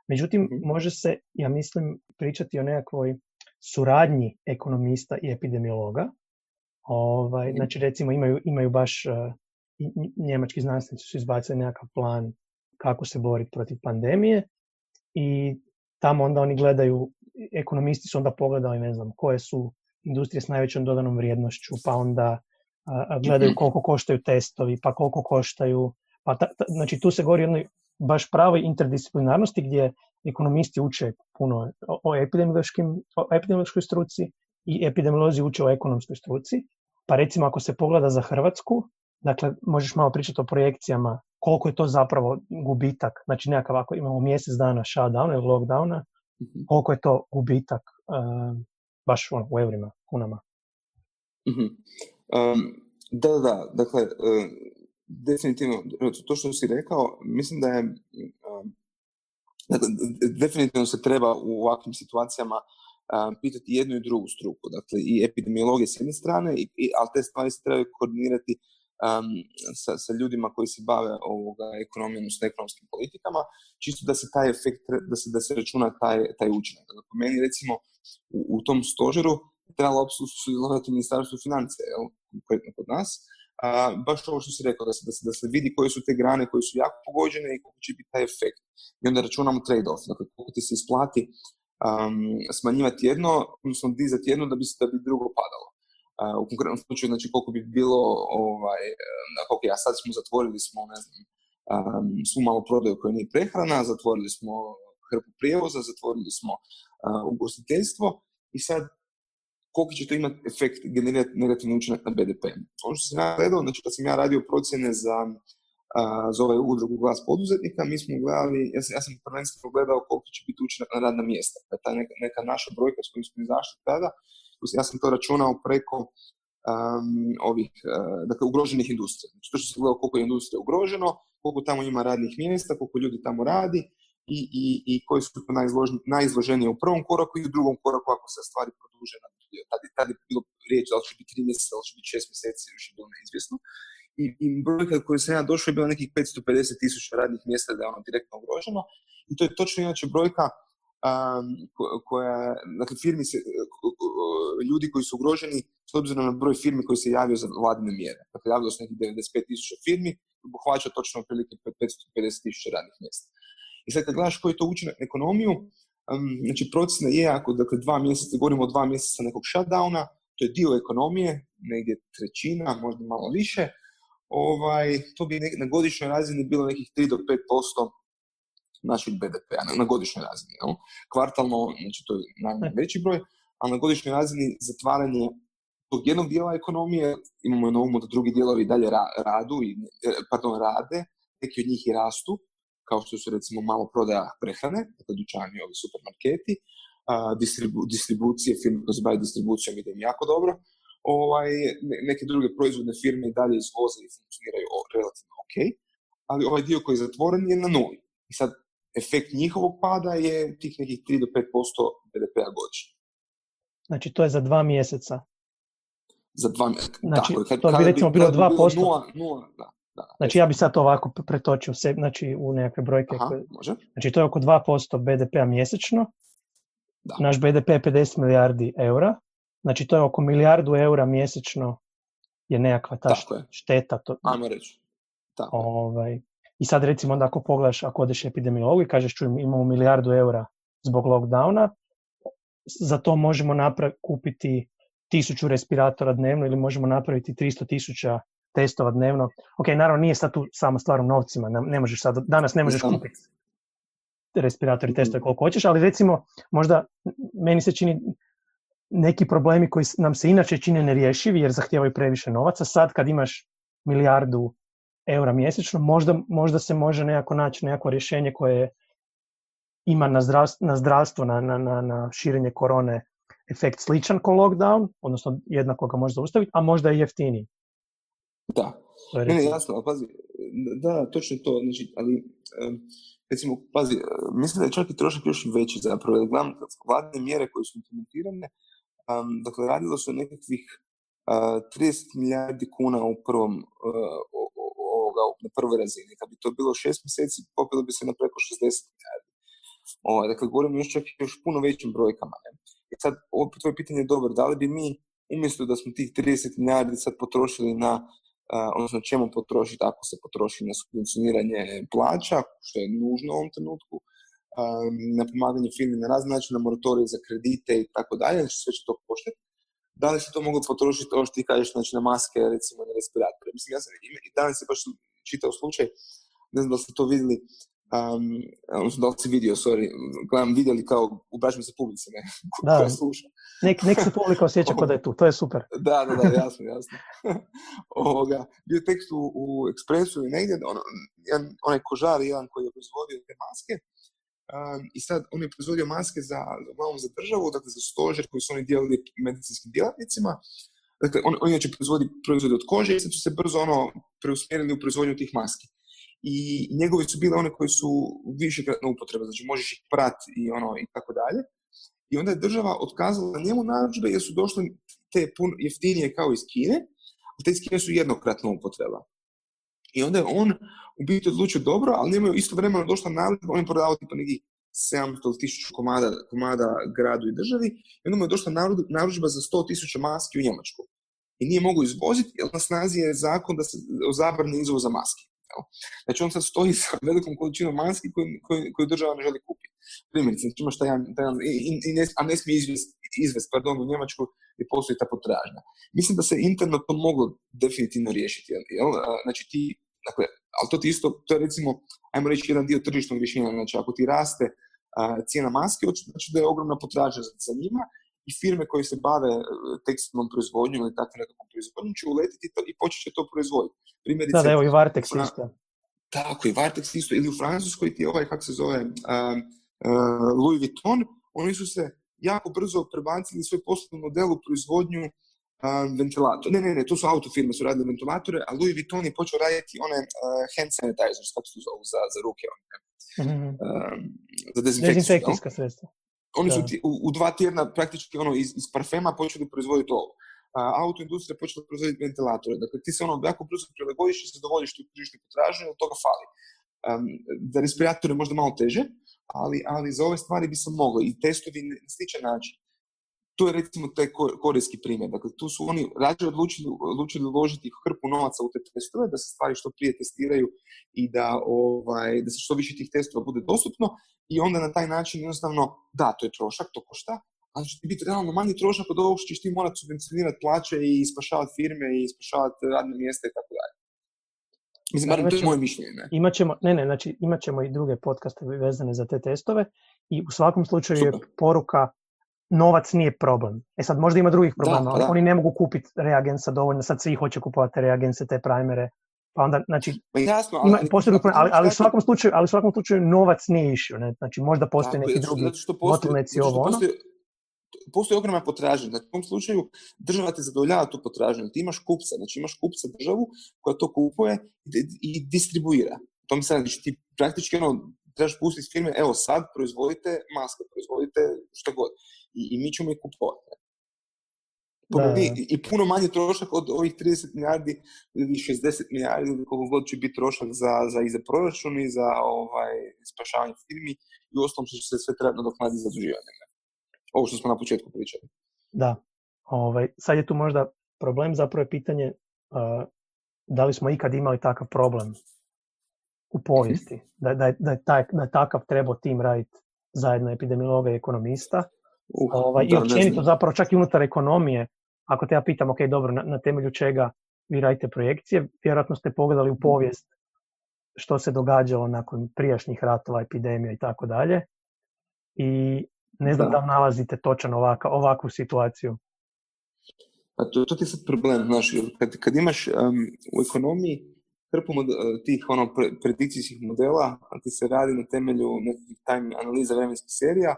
Međutim, mhm. može se, ja mislim, pričati o nekakvoj suradnji ekonomista i epidemiologa. Ovaj, mhm. znači, recimo, imaju, imaju baš, uh, njemački znanstvenici su izbacili nekakav plan kako se boriti protiv pandemije i tamo onda oni gledaju, ekonomisti su onda pogledali, ne znam, koje su industrije s najvećom dodanom vrijednošću, pa onda gledaju koliko koštaju testovi, pa koliko koštaju, pa znači tu se govori o jednoj baš pravoj interdisciplinarnosti gdje ekonomisti uče puno o, epidemiološkim, o epidemiološkoj struci i epidemiolozi uče o ekonomskoj struci. Pa recimo ako se pogleda za Hrvatsku, dakle možeš malo pričati o projekcijama koliko je to zapravo gubitak, znači nekakav ako imamo mjesec dana shutdowna ili lockdowna, mhm. koliko je to gubitak uh, baš ono, u eurima, kunama. mm da, da, da, dakle, uh, definitivno, to što si rekao, mislim da je, um, dakle, definitivno se treba u ovakvim situacijama um, pitati jednu i drugu struku, dakle, i epidemiologije s jedne strane, i, i, ali te stvari se trebaju koordinirati um, sa, sa ljudima koji se bave ovoga ekonomijom, s ekonomskim politikama, čisto da se taj efekt, da se, da se računa taj, taj učinak. Dakle, po meni, recimo, u, u tom stožeru trebalo sudjelovati ministarstvo financija, jel, konkretno kod nas, a, baš ovo što si rekao, da se, da, se, da se vidi koje su te grane koje su jako pogođene i koliko će biti taj efekt. I onda računamo trade-off, dakle koliko ti se isplati um, smanjivati jedno, odnosno dizati jedno da bi, da bi drugo padalo. U konkretnom slučaju, znači koliko bi bilo, ovaj, ok, a sad smo zatvorili smo, ne znam, um, svu malo prodaju koja nije prehrana, zatvorili smo hrpu prijevoza, zatvorili smo uh, ugostiteljstvo i sad koliko će to imati efekt, generirati negativni učinak na BDP. Ono što sam ja gledao, znači kad sam ja radio procjene za, uh, za ovaj udrugu glas poduzetnika, mi smo gledali, ja sam, ja sam prvenstveno gledao koliko će biti učinak na radna mjesta. Ta neka, neka naša brojka s kojom smo izašli tada, ja sam to računao preko um, ovih, uh, dakle, ugroženih industrija. Znači, to što sam gledao koliko je industrija ugroženo, koliko tamo ima radnih mjesta, koliko ljudi tamo radi i, i, i koji su to najizloženije u prvom koraku i u drugom koraku ako se stvari produže na tad, tad je bilo riječ da li će biti tri mjeseca, da li će biti šest mjeseci, još je bilo neizvjesno. I, i brojka koju sam ja došao je bila nekih 550 tisuća radnih mjesta da je ono direktno ugroženo. I to je točno inače brojka koja, dakle, firmi se, ljudi koji su ugroženi s obzirom na broj firmi koji se javio za vladine mjere. Dakle, javilo se nekih 95 tisuća firmi, obuhvaća točno otprilike 550 tisuća radnih mjesta. I sad kad gledaš koji je to učinak na ekonomiju, znači procjena je ako dakle, dva mjeseca, govorimo o dva mjeseca nekog shutdowna, to je dio ekonomije, negdje trećina, možda malo više, ovaj, to bi na godišnjoj razini bilo nekih 3 do 5% našeg BDP-a, na, godišnjoj razini. Jel? Kvartalno, znači to je najveći broj, ali na godišnjoj razini zatvaranje tog jednog dijela ekonomije, imamo na umu da drugi dijelovi dalje radu, i, e, pardon, rade, neki od njih i rastu, kao što su recimo malo prodaja prehrane, dakle dućani, ovi supermarketi, distribu, distribucije, firme koje se bave distribucijom ide im jako dobro, ovaj, neke druge proizvodne firme i dalje izvoze i funkcioniraju relativno ok, ali ovaj dio koji je zatvoren je na nuli. I sad, efekt njihovog pada je tih nekih 3 do 5% BDP-a godišnje. Znači, to je za dva mjeseca? Za dva mjeseca. Znači, Tako, kad, to bi recimo bilo 2%? Nula, nula, da. Da, znači ja bi sad to ovako pretočio se, znači, u nekakve brojke. Aha, može. Znači to je oko 2% BDP-a mjesečno. Da. Naš BDP je 50 milijardi eura. Znači to je oko milijardu eura mjesečno je nekakva ta šteta. To, Ajmo reći. Tako. Ovaj, I sad recimo onda ako pogledaš, ako odeš epidemiologu i kažeš čujem imamo milijardu eura zbog lockdowna, za to možemo kupiti tisuću respiratora dnevno ili možemo napraviti 300 tisuća testova dnevno. Ok, naravno nije sad tu samo stvar u novcima, ne možeš sad, danas ne možeš kupiti respirator i testove koliko hoćeš, ali recimo možda meni se čini neki problemi koji nam se inače čine nerješivi jer zahtijevaju previše novaca, sad kad imaš milijardu eura mjesečno, možda, možda se može nekako naći nekako rješenje koje ima na zdravstvo, na, zdravstvo, na, na, na širenje korone efekt sličan ko lockdown, odnosno jednako ga može zaustaviti, a možda i jeftiniji. Da, ne, ne, jasno, ali pazi, da, točno to, znači, ali, recimo, pazi, mislim da je čak i trošak još veći zapravo, jer gledam vladne mjere koje su implementirane, um, dakle, radilo se o nekakvih uh, 30 milijardi kuna u prvom, uh, ovoga, na prvoj razini. Kad bi to bilo šest mjeseci, popilo bi se na preko 60 milijardi. Ovaj, dakle, govorimo još čak još puno većim brojkama. Ne? I sad, ovo tvoje pitanje je dobro, da li bi mi, umjesto da smo tih 30 milijardi sad potrošili na, uh, odnosno čemu potrošiti ako se potroši na subvencioniranje plaća, što je nužno u ovom trenutku, na pomaganje firmi na razne načine, na moratorije za kredite i tako dalje, znači sve će to koštati. Da li se to moglo potrošiti, ovo što ti kažeš, znači na maske, recimo na respiratore. Mislim, ja sam i danas je baš čitao slučaj, ne znam da ste to vidjeli, um, odnosno da li si vidio, sorry, gledam, vidjeli kao ubraćam se publici, ne, da. koja sluša. Nek, nek se publika osjeća kod da je tu, to je super. da, da, da, jasno, jasno. Ovoga, bio je tekst u, u Ekspresu i negdje, jedan, onaj kožar, jedan koji je proizvodio te maske, um, i sad on je proizvodio maske za, za državu, dakle za stožer koji su oni dijelili medicinskim djelatnicima, Dakle, on, on inače proizvodi proizvode od kože i sad su se brzo ono preusmjerili u proizvodnju tih maski i njegove su bile one koje su višekratna upotreba, znači možeš ih prati i ono i tako dalje. I onda je država otkazala njemu narudžbe jer su došle te pun jeftinije kao iz Kine, a te iz Kine su jednokratna upotreba. I onda je on u biti odlučio dobro, ali njemu je istovremeno došla narudžba, on je prodavao tipa neki 700 ili 1000 komada, komada gradu i državi, i onda mu je došla narudžba za 100.000 maski u Njemačku. I nije mogu izvoziti, jer na snazi je zakon da se o zabrani izvoza maski. Znači on sad stoji sa velikom količinom maski koju, koju, država ne želi kupiti. Primjerice, znači imaš taj, taj i, ne, a ne smije izvest, pardon, u Njemačku i postoji ta potražnja. Mislim da se interno to moglo definitivno riješiti. Jel? Znači ti, dakle, ali to ti isto, to je recimo, ajmo reći, jedan dio tržišnog rješenja. Znači ako ti raste cijena maske, znači da je ogromna potražnja za njima i firme koje se bave e, tekstilnom proizvodnjom ili takvom nekakvom proizvodnjom će uletiti i počet će to proizvoditi. Primjerice, da, da, evo i Vartex isto. Tako, i Vartex isto. Ili u Francuskoj ti ovaj, kako se zove, uh, Louis Vuitton, oni su se jako brzo prebacili svoj poslovni model u proizvodnju uh, ventilatora. Ne, ne, ne, to su autofirme, su radile ventilatore, a Louis Vuitton je počeo raditi one uh, hand sanitizers, kako se zovu, za, za ruke. One, mm-hmm. uh, za dezinfekcijska sredstva. Oni su u, u, dva tjedna praktički ono, iz, iz parfema počeli proizvoditi ovo. A, autoindustrija počela proizvoditi ventilatore. Dakle, ti se ono jako brzo prilagodiš i zadovoljiš tu tržišnu potražnju, od toga fali. Um, za respiratore možda malo teže, ali, ali za ove stvari bi se moglo i testovi na sličan način to je recimo taj korejski primjer. Dakle, tu su oni rađe odlučili, odlučili uložiti hrpu novaca u te testove, da se stvari što prije testiraju i da, ovaj, da se što više tih testova bude dostupno i onda na taj način jednostavno, da, to je trošak, to košta, ali će ti biti realno manji trošak od ovog što ćeš ti morati subvencionirati plaće i spašavati firme i spašavati radne mjesta i tako dalje. Mislim, da, to je moje mišljenje. Ne? Imat ćemo, ne, ne, znači imat ćemo i druge podcaste vezane za te testove i u svakom slučaju Super. je poruka novac nije problem. E sad možda ima drugih problema, da, oni ne mogu kupiti reagensa dovoljno, sad svi hoće kupovati reagense, te primere, pa onda, znači, jasno, ali, ima, ali, ali, u svakom slučaju, ali u svakom slučaju novac nije išao, ne? znači možda postoji neki drugi bottlenecks i ovo ono. Postoji ogromna potražnja. Znači, u tom slučaju država te zadovoljava tu potražnju. Ti imaš kupca, znači imaš kupca državu koja to kupuje i, distribuira. To mi znači ti praktički ono, trebaš pustiti firme, evo sad proizvodite maske, proizvodite što god i, i mi ćemo ih kupovati. I puno manje trošak od ovih 30 milijardi ili 60 milijardi ili koliko god će biti trošak za, za, i za proračun i za ovaj, spašavanje firmi i u ostalom što će se sve nadoknaditi za zaduživanje. Ovo što smo na početku pričali. Da. Ovaj, sad je tu možda problem, zapravo je pitanje da li smo ikad imali takav problem u povijesti, da, da, je, da, je taj, da je takav trebao tim raditi zajedno epidemiologa i ekonomista. Uh, ovaj, I općenito zapravo čak i unutar ekonomije, ako te ja pitam, ok, dobro, na, na temelju čega vi radite projekcije, vjerojatno ste pogledali u povijest što se događalo nakon prijašnjih ratova, epidemija i tako dalje. I ne znam da, da nalazite točan ovaka, ovakvu situaciju. A to, to ti je sad problem, znaš, kad, kad imaš um, u ekonomiji hrpu mod, tih ono, pre, predikcijskih modela, ti se radi na temelju nekih time analiza vremenskih serija,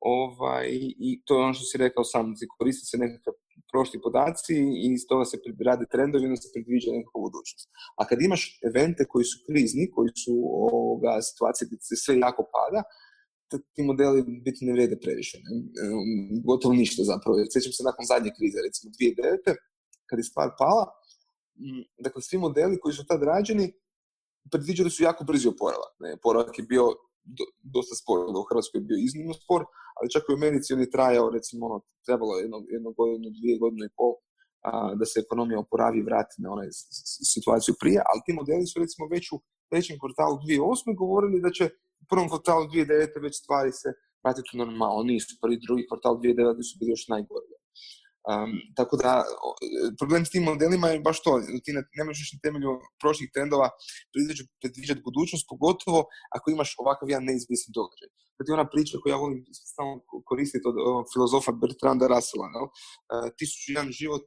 ovaj, i to je ono što si rekao sam, koristi se nekakve prošli podaci i iz toga se rade trendovi i se predviđa nekakva budućnost. A kad imaš evente koji su krizni, koji su ovoga, situacije gdje se sve jako pada, ti modeli biti ne vrede previše. Ne? Gotovo ništa zapravo. Sjećam se nakon zadnje krize, recimo 2009. kad je stvar pala, dakle svi modeli koji su tad rađeni predviđali su jako brzi oporavak. Ne? Oporavak je bio do, dosta spor, u Hrvatskoj je bio iznimno spor, ali čak i u Americi on je trajao, recimo, ono, trebalo je jedno, jedno godinu, dvije godine i pol a, da se ekonomija oporavi i vrati na onaj situaciju prije, ali ti modeli su recimo već u trećem kvartalu 2008. govorili da će u prvom kvartalu 2009. već stvari se vratiti normalno. Nisu prvi drugi kvartal 2009. su bili još najgori. Um, tako da, problem s tim modelima je baš to, ti ne, možeš na temelju prošlih trendova predviđati budućnost, pogotovo ako imaš ovakav jedan neizvjesni događaj. To je ona priča koju ja volim stalno koristiti od, filozofa Bertranda Russella, no? uh, tisuću jedan život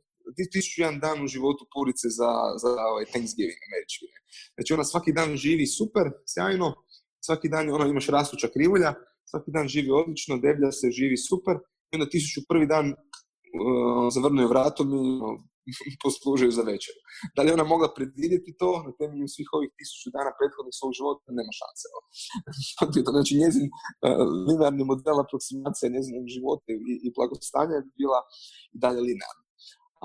tisuću jedan dan u životu purice za, za ovaj Thanksgiving američki. Znači ona svaki dan živi super, sjajno, svaki dan ono, imaš rastuća krivulja, svaki dan živi odlično, deblja se, živi super, i onda tisuću prvi dan zavrnuju vratom i uh, poslužuju za večer. Da li ona mogla predvidjeti to na temelju svih ovih tisuću dana prethodnih svog života? Nema šanse. znači, njezin uh, linearni model aproksimacija njezinog života i, i blagostanja je bila i dalje linearna.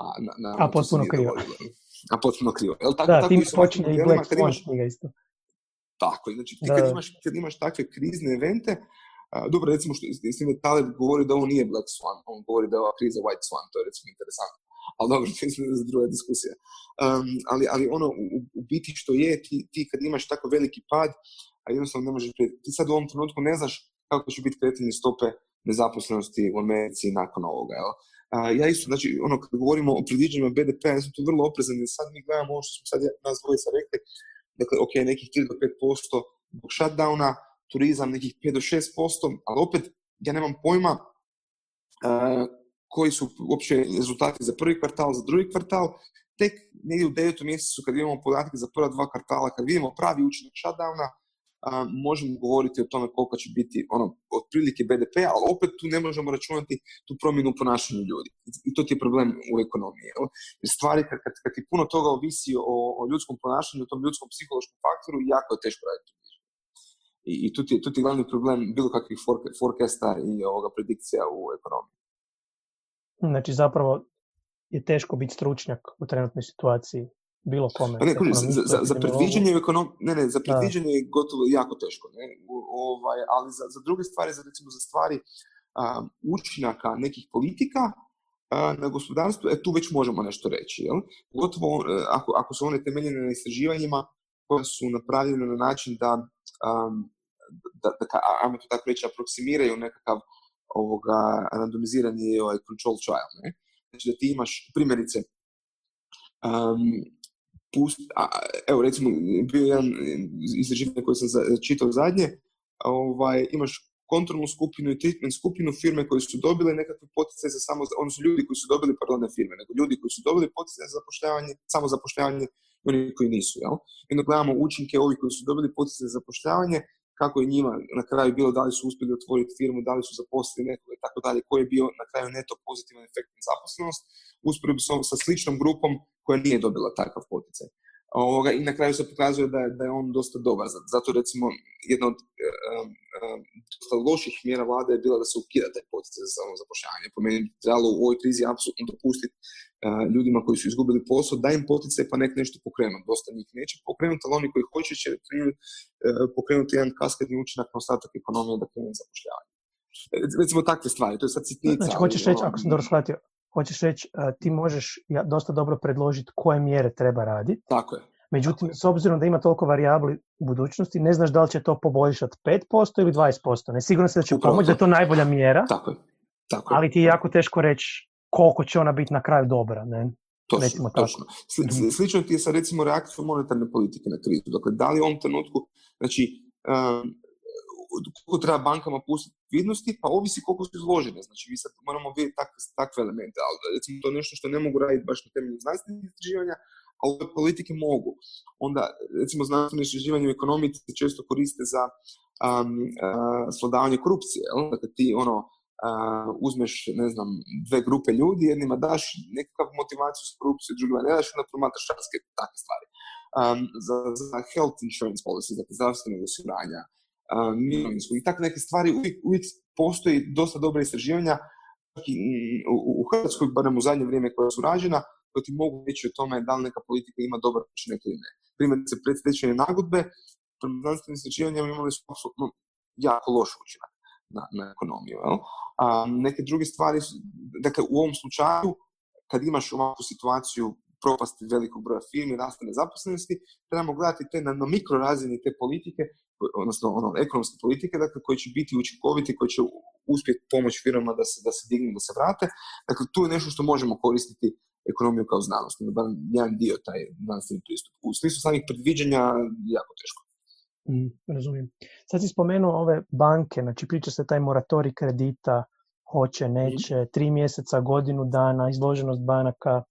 A, na, na, a potpuno krivo. A potpuno krivo. Jel, tako, da, tako tim počinje i Black Swan knjiga isto. Tako, znači ti kad, imaš, kad imaš takve krizne evente, dobro, recimo što je Taleb govori da ovo nije Black Swan, on govori da je ova kriza White Swan, to je recimo interesantno. Ali dobro, to je druga diskusija. Um, ali, ali ono, u, biti što je, ti, ti kad imaš tako veliki pad, a jednostavno ne možeš Ti sad u ovom trenutku ne znaš kako će biti kretanje stope nezaposlenosti u Americi nakon ovoga. Jel? Ja isto, znači, ono, kad govorimo o predviđanjima BDP-a, ja sam tu vrlo oprezan, jer sad mi gledamo ovo što smo sad nas dvojica rekli, dakle, ok, nekih 3 do 5% zbog shutdowna, turizam nekih 5 do 6%, ali opet ja nemam pojma uh, koji su uopće rezultati za prvi kvartal, za drugi kvartal, tek negdje u devetom mjesecu kad imamo podatke za prva dva kvartala, kad vidimo pravi učinak shutdowna, uh, možemo govoriti o tome koliko će biti ono, otprilike BDP, ali opet tu ne možemo računati tu promjenu u ponašanju ljudi. I to ti je problem u ekonomiji. Jer stvari, kad, kad, kad ti puno toga ovisi o, o ljudskom ponašanju, o tom ljudskom psihološkom faktoru, jako je teško raditi i, i tu, ti, tu ti glavni problem bilo kakvih forecasta i ovoga predikcija u ekonomiji. Znači zapravo je teško biti stručnjak u trenutnoj situaciji bilo kome. Ne, za, za, za predviđanje ekonom... ne, ne, za predviđanje je gotovo jako teško, ne? U, ovaj, ali za, za druge stvari, za recimo za stvari um, učinaka nekih politika uh, na gospodarstvu, e, tu već možemo nešto reći. Jel? Gotovo uh, ako, ako su one temeljene na istraživanjima koja su napravljene na način da um, da, da ajmo to tako reći, aproksimiraju nekakav ovoga randomizirani ovaj control trial. Ne? Znači da ti imaš primjerice um, pust, a, evo recimo bio jedan istraživanje koje sam čitao zadnje, ovaj, imaš kontrolnu skupinu i treatment skupinu firme koje su dobile nekakve poticaje za samo, odnosno ljudi koji su dobili, pardon, ne firme, nego ljudi koji su dobili poticaje za zapošljavanje, samo zapošljavanje oni koji nisu, jel? I onda gledamo učinke ovih koji su dobili poticaje za zapošljavanje kako je njima na kraju bilo, da li su uspjeli otvoriti firmu, da li su zaposlili nekog i tako dalje, koji je bio na kraju neto pozitivan efekt na zaposlenost, usporedbi sa sličnom grupom koja nije dobila takav poticaj. Ovoga, I na kraju se pokazuje da je, da je on dosta dobar. Zato recimo jedna od uh, loših mjera vlade je bila da se ukida taj poticaj za samozapošljavanje. Po meni trebalo u ovoj krizi apsolutno dopustiti uh, ljudima koji su izgubili posao da im poticaj pa nek nešto pokrenu. Dosta njih neće pokrenuti, ali oni koji hoće će uh, pokrenuti jedan kaskadni učinak na ostatak ekonomije da krenu zapošljavanje. Recimo takve stvari, to je sad sitnica. Znači, hoćeš reći, ako sam dobro shvatio, hoćeš reći, ti možeš dosta dobro predložiti koje mjere treba raditi. Tako je. Međutim, s obzirom da ima toliko varijabli u budućnosti, ne znaš da li će to poboljšati 5% ili 20%. Ne sigurno se da će pomoći, da je to najbolja mjera. Tako je. Tako ali ti je jako teško reći koliko će ona biti na kraju dobra. Ne? Točno, točno. Mhm. Slično ti je sa recimo reakcijom monetarne politike na krizu. Dakle, da li u ovom trenutku, znači, um, koliko treba bankama pustiti likvidnosti, pa ovisi koliko su izložene. Znači, mi sad moramo vidjeti takve, takve elemente, ali recimo to je nešto što ne mogu raditi baš na temelju znanstvenih istraživanja, ali politike mogu. Onda, recimo, znanstvene istraživanje u ekonomiji se često koriste za um, uh, slodavanje korupcije. Jel? Dakle, ti ono, uh, uzmeš, ne znam, dve grupe ljudi, jednima daš nekakav motivaciju s korupciju, drugima ne daš, onda promatraš takve stvari. Um, za, za health insurance policy, dakle zdravstvenog osiguranja, mirovinskog i takve neke stvari, uvijek, uvijek postoji dosta dobra istraživanja, u, u Hrvatskoj, barem u zadnje vrijeme koja su rađena, koja ti mogu reći o tome da li neka politika ima dobar učinak ili ne. Primjerice, predstečajne nagodbe, prema znanstvenim istraživanjima imali su apsolutno jako loš učinak na, na ekonomiju. Jel? A, neke druge stvari, dakle u ovom slučaju, kad imaš ovakvu situaciju propasti velikog broja firmi, raste nezaposlenosti, trebamo gledati te na, na mikrorazini te politike, odnosno ono, ekonomske politike, dakle, koji će biti učinkoviti, koji će uspjeti pomoći firmama da se, da se dignu, da se vrate. Dakle, tu je nešto što možemo koristiti ekonomiju kao znanost. Bar jedan dio taj znanstveni pristup. U smislu samih predviđanja jako teško. Mm, razumijem. Sad si spomenuo ove banke, znači priča se taj moratori kredita, hoće, neće, mm. tri mjeseca, godinu dana, izloženost banaka,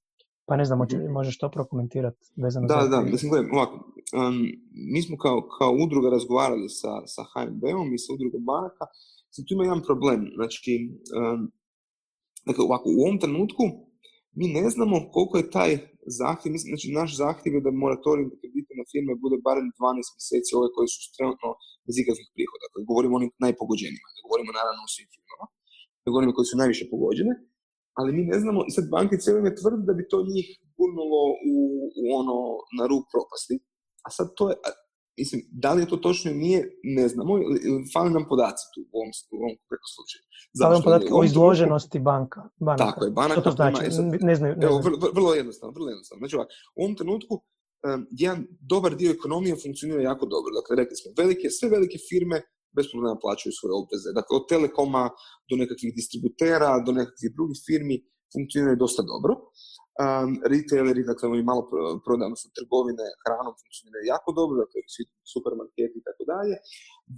pa ne znam, mm. možeš to prokomentirati vezano da, za... Da, mislim, gledaj, ovako, um, mi smo kao, kao udruga razgovarali sa, sa HNB-om i sa udrugom banaka, sad tu ima jedan problem, znači, um, dakle, ovako, u ovom trenutku mi ne znamo koliko je taj zahtjev, mislim, znači naš zahtjev je da moratorij kredita na firme bude barem 12 mjeseci ove koje su trenutno bez ikakvih prihoda. Dakle, govorimo o onim najpogođenijima, ne govorimo naravno o svim firmama, ne govorimo koji su najviše pogođene, ali mi ne znamo, i sad banke cijelo ime tvrde da bi to njih gurnulo u, u ono, na rub propasti, a sad to je, mislim, da li je to točno ili nije, ne znamo, ili fali nam podaci tu u ovom, u ovom slučaju. Fali nam podatke o izloženosti banka. Banaka. Tako je, banaka. Što to znači? ne znaju, ne Evo, vrlo, vrlo jednostavno, vrlo jednostavno. Znači ovak, u ovom trenutku um, jedan dobar dio ekonomije funkcionira jako dobro. Dakle, rekli smo, velike, sve velike firme bez problema plaćaju svoje obveze. Dakle, od telekoma do nekakvih distributera, do nekakvih drugih firmi funkcioniraju dosta dobro. Um, retaileri, dakle, oni malo prodano su trgovine, hranom funkcioniraju jako dobro, dakle, supermarketi i tako dalje.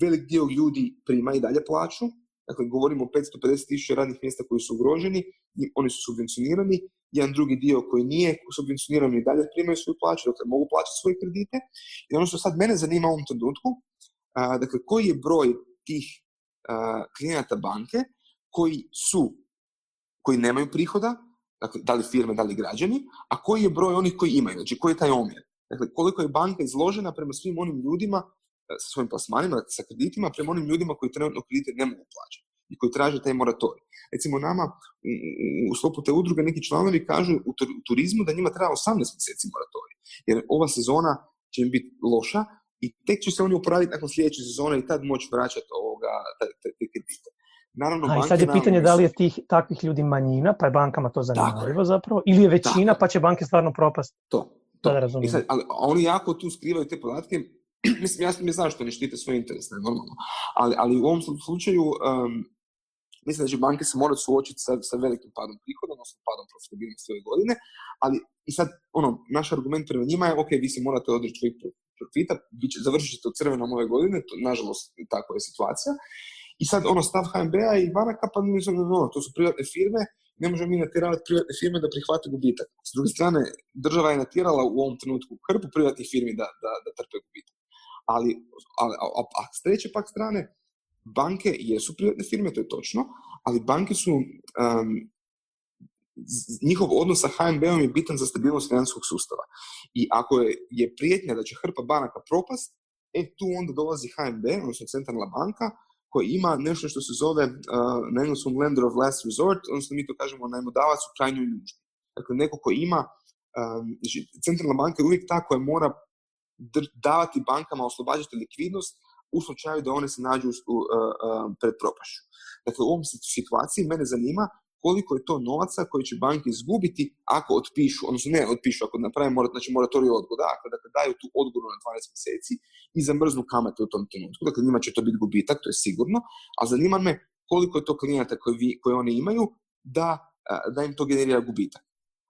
Velik dio ljudi prima i dalje plaću, dakle, govorimo o 550 tisuća radnih mjesta koji su ugroženi, oni su subvencionirani, jedan drugi dio koji nije subvencioniran i dalje primaju svoju plaću, dakle, mogu plaćati svoje kredite. I ono što sad mene zanima u ovom trenutku, dakle, koji je broj tih klijenata banke koji su, koji nemaju prihoda, dakle, da li firme, da li građani, a koji je broj onih koji imaju, znači koji je taj omjer. Dakle, koliko je banka izložena prema svim onim ljudima sa svojim plasmanima, sa kreditima, prema onim ljudima koji trenutno kredite ne mogu plaćati i koji traže taj moratorij. Recimo nama u, u, sklopu te udruge neki članovi kažu u, turizmu da njima treba 18 mjeseci moratorij, jer ova sezona će im biti loša i tek će se oni uporaviti nakon sljedeće sezone i tad moći vraćati ovoga, te, te kredite. Naravno, A, i sad je pitanje da li je tih takvih ljudi manjina, pa je bankama to zanimljivo zapravo, ili je većina, pa će banke stvarno propasti. To, to. Da I sad, ali oni jako tu skrivaju te podatke, mislim, ja mi znam što ne štite svoje interese, normalno, ali, ali u ovom slučaju um, mislim da će banke se morati suočiti sa, sa velikim padom prihoda, odnosno padom profitabilnosti ove godine, ali i sad, ono, naš argument prema njima je, ok, vi se morate odreći svojih profita, završit ćete u crvenom ove godine, to, nažalost, takva je situacija. I sad, ono, stav HMB-a i banaka, pa ono, to su privatne firme, ne možemo mi natjerati privatne firme da prihvate gubitak. S druge strane, država je natjerala u ovom trenutku hrpu privatnih firmi da, da, da trpe gubitak. Ali, ali a, a s treće pak strane, banke jesu privatne firme, to je točno, ali banke su, um, njihov odnos sa HNB-om je bitan za stabilnost financijskog sustava. I ako je, je prijetnja da će hrpa banaka propast, e tu onda dolazi HNB, odnosno centralna banka, koja ima nešto što se zove uh, na engleskom lender of last resort, odnosno mi to kažemo najmodavac u krajnjoj nuždi. Dakle, neko ko ima, um, centralna banka je uvijek ta koja mora davati bankama, oslobađati likvidnost u slučaju da one se nađu uh, uh, pred propašću. Dakle, u ovom situaciji mene zanima koliko je to novaca koji će banke izgubiti ako otpišu, odnosno ne otpišu, ako naprave morat, znači moratoriju odgoda, ako dakle, daju tu odgodu na 12 mjeseci i zamrznu kamate u tom trenutku. Dakle, njima će to biti gubitak, to je sigurno, a zanima me koliko je to klijenata koje, vi, koje oni imaju da, da im to generira gubitak.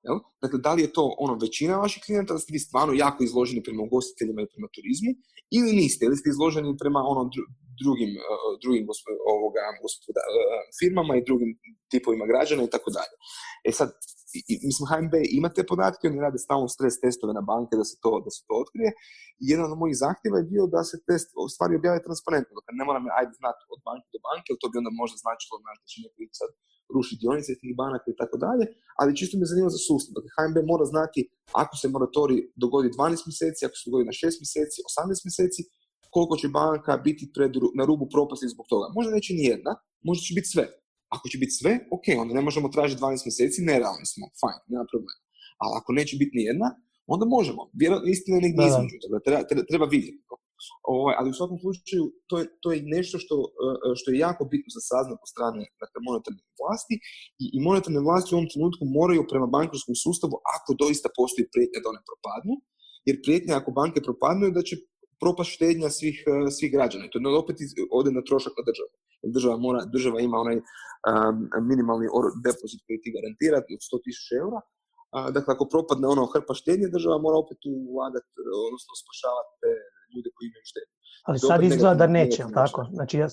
Jel? Dakle, da li je to ono većina vaših klijenata, da ste vi stvarno jako izloženi prema ugostiteljima i prema turizmu, ili niste, ili ste izloženi prema ono drugim, e, drugim ovoga, gospoda, e, firmama i drugim tipovima građana i tako dalje. E sad, mislim, HMB ima te podatke, oni rade stalno stres testove na banke da se to, da se to otkrije. jedan od mojih zahtjeva je bio da se test stvari objave transparentno. Dakle, ne moram ajde znati od banke do banke, ali to bi onda možda značilo znači, da će neko sad rušiti dionice tih banaka i tako dalje, ali čisto me zanima za sustav. Dakle, HMB mora znati ako se moratorij dogodi 12 mjeseci, ako se dogodi na 6 mjeseci, 18 mjeseci, koliko će banka biti pred, na rubu propasti zbog toga. Možda neće ni jedna, možda će biti sve. Ako će biti sve, ok, onda ne možemo tražiti 12 mjeseci, nerealni smo, fajn, nema problema. Ali ako neće biti ni jedna, onda možemo. Vjerojatno istina je negdje između, treba, treba, treba vidjeti. Ovaj, ali u svakom slučaju to je, to je nešto što, e, što je jako bitno za saznat po strane dakle, monetarne vlasti i, i monetarne vlasti u ovom trenutku moraju prema bankarskom sustavu ako doista postoji prijetnja da one propadnu, jer prijetnja ako banke propadnu je da će propast štednja svih, e, svih građana. I to opet ode na trošak na državu. Država, mora, država ima onaj um, minimalni depozit koji ti garantira od 100.000 eura. Dakle, ako propadne ono hrpa štednje, država mora opet ulagati, odnosno spašavati ljude koji imaju štednju. Ali sad izgleda da neće, tako? Znači, ja,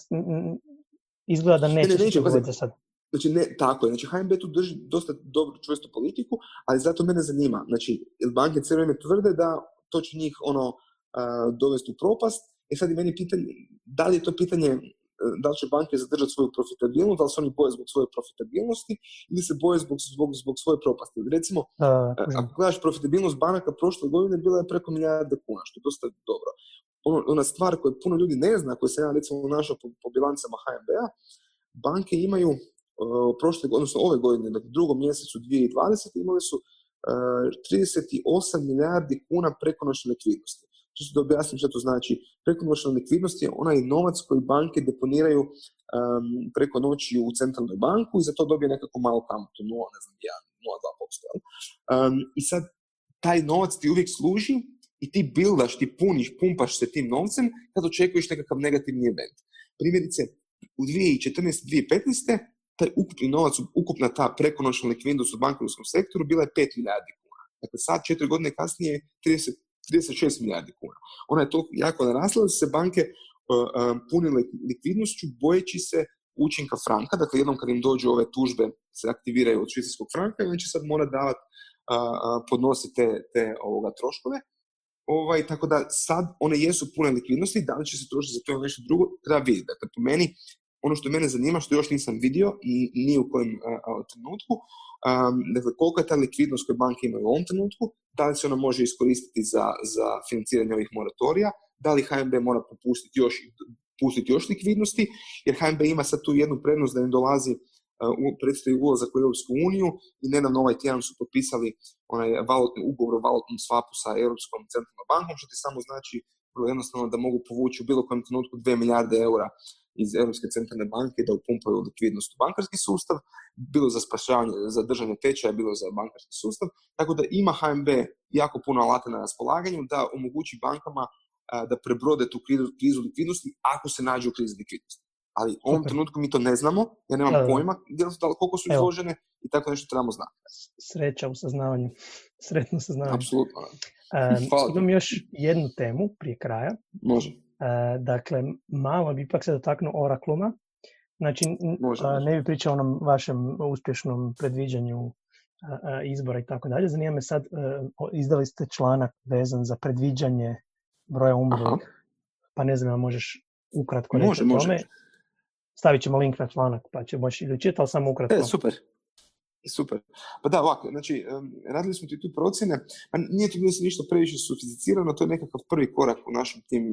izgleda da neće, ne, ne, neće sad. Znači, ne, tako je. Znači, HNB tu drži dosta dobru čvrstu politiku, ali zato mene zanima. Znači, banke cijelo vrijeme tvrde da to će njih ono, dovesti u propast. E sad je meni pitanje, da li je to pitanje da li će banke zadržati svoju profitabilnost, da li se oni boje zbog svoje profitabilnosti ili se boje zbog, zbog, zbog svoje propasti. Recimo, uh, ako gledaš profitabilnost banaka prošle godine bila je preko milijarde kuna, što je dosta dobro. Ono, ona stvar koju puno ljudi ne zna, koju se ja recimo našao po, po bilancama HNB-a, banke imaju uh, prošle, odnosno ove godine, dakle drugom mjesecu 2020. imali su uh, 38 milijardi kuna prekonoćne likvidnosti. Čisto da objasnim što to znači. Prekonoćna likvidnost je onaj novac koji banke deponiraju um, preko noći u centralnoj banku i za to dobije nekako malo kamatu, 0, ne znam, 1, 0,2%. Um, I sad taj novac ti uvijek služi i ti bildaš, ti puniš, pumpaš se tim novcem kad očekuješ nekakav negativni event. Primjerice, u 2014-2015 taj ukupni novac, ukupna ta prekonoćna likvidnost u bankarskom sektoru bila je 5 milijardi kuna. Dakle, sad, četiri godine kasnije, 30, 36 milijardi kuna. Ona je toliko jako narasla da se banke uh, punile likvidnošću bojeći se učinka franka, dakle jednom kad im dođu ove tužbe se aktiviraju od švicarskog franka i on će sad mora davati, podnositi te, te ovoga, troškove. Ovaj, tako da sad one jesu pune likvidnosti, da li će se trošiti za to ili nešto drugo, treba vidjeti. Dakle, po meni, ono što mene zanima, što još nisam vidio, ni u kojem trenutku, um, dakle, koliko je ta likvidnost koju banke imaju u ovom trenutku, da li se ona može iskoristiti za, za financiranje ovih moratorija, da li HNB mora popustiti još, pustiti još likvidnosti, jer HNB ima sad tu jednu prednost da im dolazi uh, predstoji ulazak u Europsku uniju i nedavno ovaj tjedan su potpisali onaj valutni ugovor o valutnom swapu sa Europskom centralnom bankom, što ti samo znači vrlo jednostavno da mogu povući u bilo kojem trenutku 2 milijarde eura iz Europske centralne banke da upumpaju likvidnost u bankarski sustav, bilo za spašavanje, za držanje tečaja, bilo za bankarski sustav. Tako da ima HMB jako puno alata na raspolaganju da omogući bankama da prebrode tu krizu, likvidnosti ako se nađe u krizi likvidnosti. Ali u ovom trenutku mi to ne znamo, ja nemam da, pojma koliko su izložene i tako nešto trebamo znati. Sreća u saznavanju. Sretno saznavanje. Apsolutno. Um, imam još jednu temu prije kraja. Može. E, dakle, malo bi ipak se dotaknuo orakluma. Znači, ne bi pričao o onom vašem uspješnom predviđanju izbora i tako dalje. Zanima me sad, e, izdali ste članak vezan za predviđanje broja umrlih. Pa ne znam, možeš ukratko reći o tome. Stavit ćemo link na članak, pa će moći ili čitati, ali samo ukratko. E, super. Super. Pa da, ovako, znači, radili smo ti tu procjene, pa nije to bilo ništa previše sofisticirano, to je nekakav prvi korak u našem tim,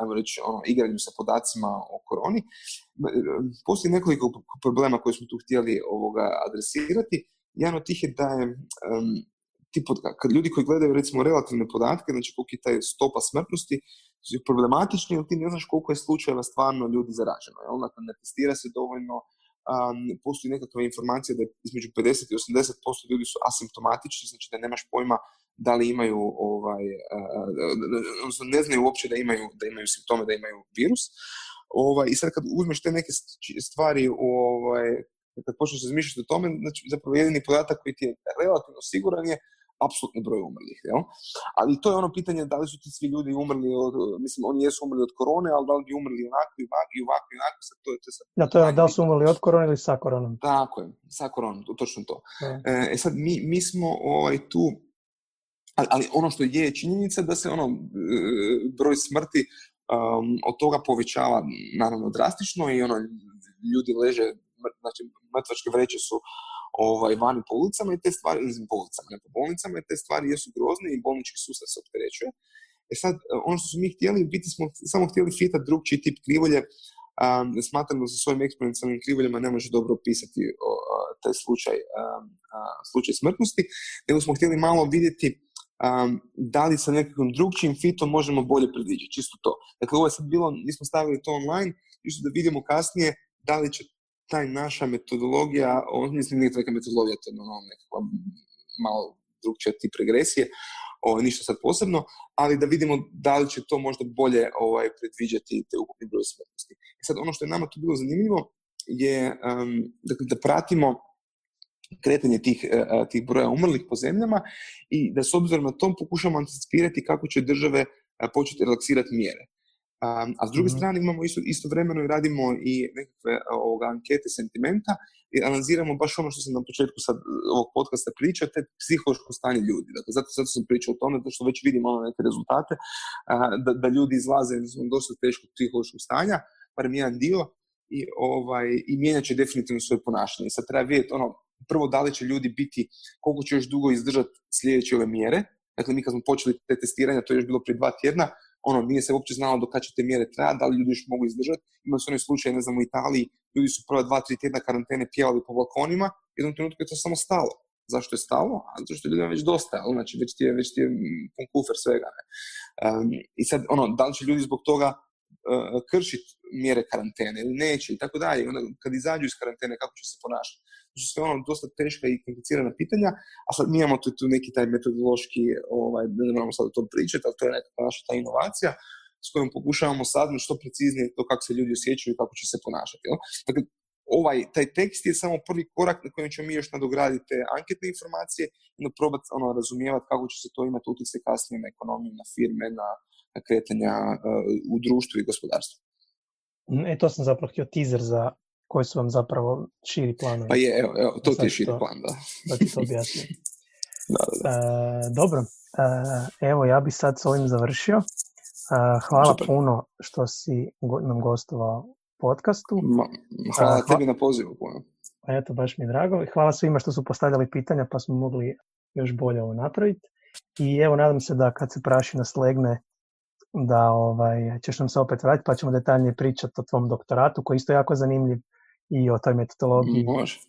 ajmo reći, ono, igranju sa podacima o koroni. Postoji nekoliko problema koje smo tu htjeli ovoga adresirati. Jedan od tih je da je kad ljudi koji gledaju recimo relativne podatke, znači koliko je taj stopa smrtnosti, su problematični, jer ti ne znaš koliko je slučajeva stvarno ljudi zaraženo. Jel? Dakle, ne testira se dovoljno, um, postoji nekakva informacija da između 50 i 80% ljudi su asimptomatični, znači da nemaš pojma da li imaju, ovaj, odnosno ne znaju uopće da imaju, da imaju simptome, da imaju virus. Ovaj, I sad kad uzmeš te neke stvari, ovaj, kad počneš razmišljati o tome, znači zapravo jedini podatak koji ti je relativno siguran je apsolutni broj umrlih. Jel? Ali to je ono pitanje da li su ti svi ljudi umrli od, mislim, oni jesu umrli od korone, ali da li bi umrli onako i ovako i ovako i onako, sad to je, to je sad... Ja, to je da li su umrli od korone ili sa koronom. Tako je, sa koronom, točno to. E, e sad, mi, mi smo ovaj, tu, ali, ali ono što je činjenica da se ono, e, broj smrti um, od toga povećava naravno drastično i ono, ljudi leže, znači mrtvačke vreće su ovaj, vani po ulicama i te stvari, izim po ulicama, ne po bolnicama i te stvari jesu grozne i bolnički sustav se opterećuje. E sad, ono što smo mi htjeli, biti smo samo htjeli fitati drugčiji tip krivolje, um, smatram da sa svojim eksponencijalnim krivoljama ne može dobro opisati o, taj slučaj, um, slučaj smrtnosti, nego smo htjeli malo vidjeti um, da li sa nekakvim drugčijim fitom možemo bolje predviđati, čisto to. Dakle, ovo je sad bilo, mi smo stavili to online, čisto da vidimo kasnije da li će taj naša metodologija, on, mislim nije neka metodologija, to je ono nekakva malo drugčija tip regresije, o, ništa sad posebno, ali da vidimo da li će to možda bolje ovaj, predviđati te ukupni broj smrtnosti. I sad ono što je nama tu bilo zanimljivo je um, dakle, da pratimo kretanje tih, uh, tih broja umrlih po zemljama i da s obzirom na tom pokušamo anticipirati kako će države početi relaksirati mjere. Um, a s druge mm-hmm. strane imamo isto, istovremeno i radimo i nekakve ovoga, ankete sentimenta i analiziramo baš ono što sam na početku sad ovog podcasta pričao, te psihološko stanje ljudi. Dakle, zato, zato sam pričao o tome, da što već vidimo ono neke rezultate, da, da ljudi izlaze iz dosta teškog psihološkog stanja, barem jedan dio, i, ovaj, i mijenjat će definitivno svoje ponašanje. Sad treba vidjeti ono, prvo da li će ljudi biti, koliko će još dugo izdržati sljedeće ove mjere. Dakle, mi kad smo počeli te testiranja, to je još bilo prije dva tjedna, ono, nije se uopće znalo do kada će te mjere trajati, da li ljudi još mogu izdržati. Imali su onaj slučaj, ne znam, u Italiji, ljudi su prva dva, tri tjedna karantene pjevali po balkonima, jednom trenutku je to samo stalo. Zašto je stalo? A zato što ljudima već dosta, znači već ti je, već ti je kufer svega. Ne? Um, I sad, ono, da li će ljudi zbog toga kršiti mjere karantene ili neće i tako dalje. Onda kad izađu iz karantene, kako će se ponašati? To su sve ono dosta teška i komplicirana pitanja, a sad mi imamo tu, neki taj metodološki, ovaj, ne moramo sad o tom pričati, ali to je neka naša ta inovacija s kojom pokušavamo saznati što preciznije to kako se ljudi osjećaju i kako će se ponašati. Jel? Dakle, ovaj, taj tekst je samo prvi korak na kojem ćemo mi još nadograditi te anketne informacije i probati ono, razumijevati kako će se to imati utjecaj kasnije na ekonomiju, na firme, na kretanja u društvu i gospodarstvu. E, to sam zapravo htio teaser za koji su vam zapravo širi planovi. Pa je, evo, evo to ti je širi plan, da. Da ti to objasnim. da, da, da. E, dobro, e, evo ja bi sad s ovim završio. E, hvala Super. puno što si nam gostovao u podcastu. Ma, hvala e, tebi na pozivu puno. Pa eto, baš mi je drago. Hvala svima što su postavljali pitanja pa smo mogli još bolje ovo napraviti. I evo, nadam se da kad se prašina slegne, da ovaj, ćeš nam se opet vratiti pa ćemo detaljnije pričati o tvom doktoratu koji je isto jako zanimljiv i o toj metodologiji. Može.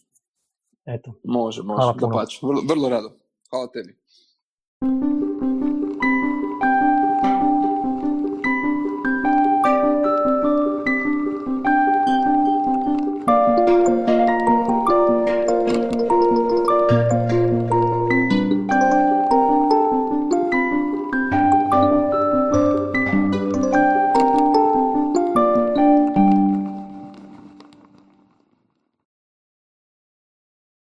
Eto. Može, može. Hvala puno. Vrlo, vrlo rado. Hvala tebi.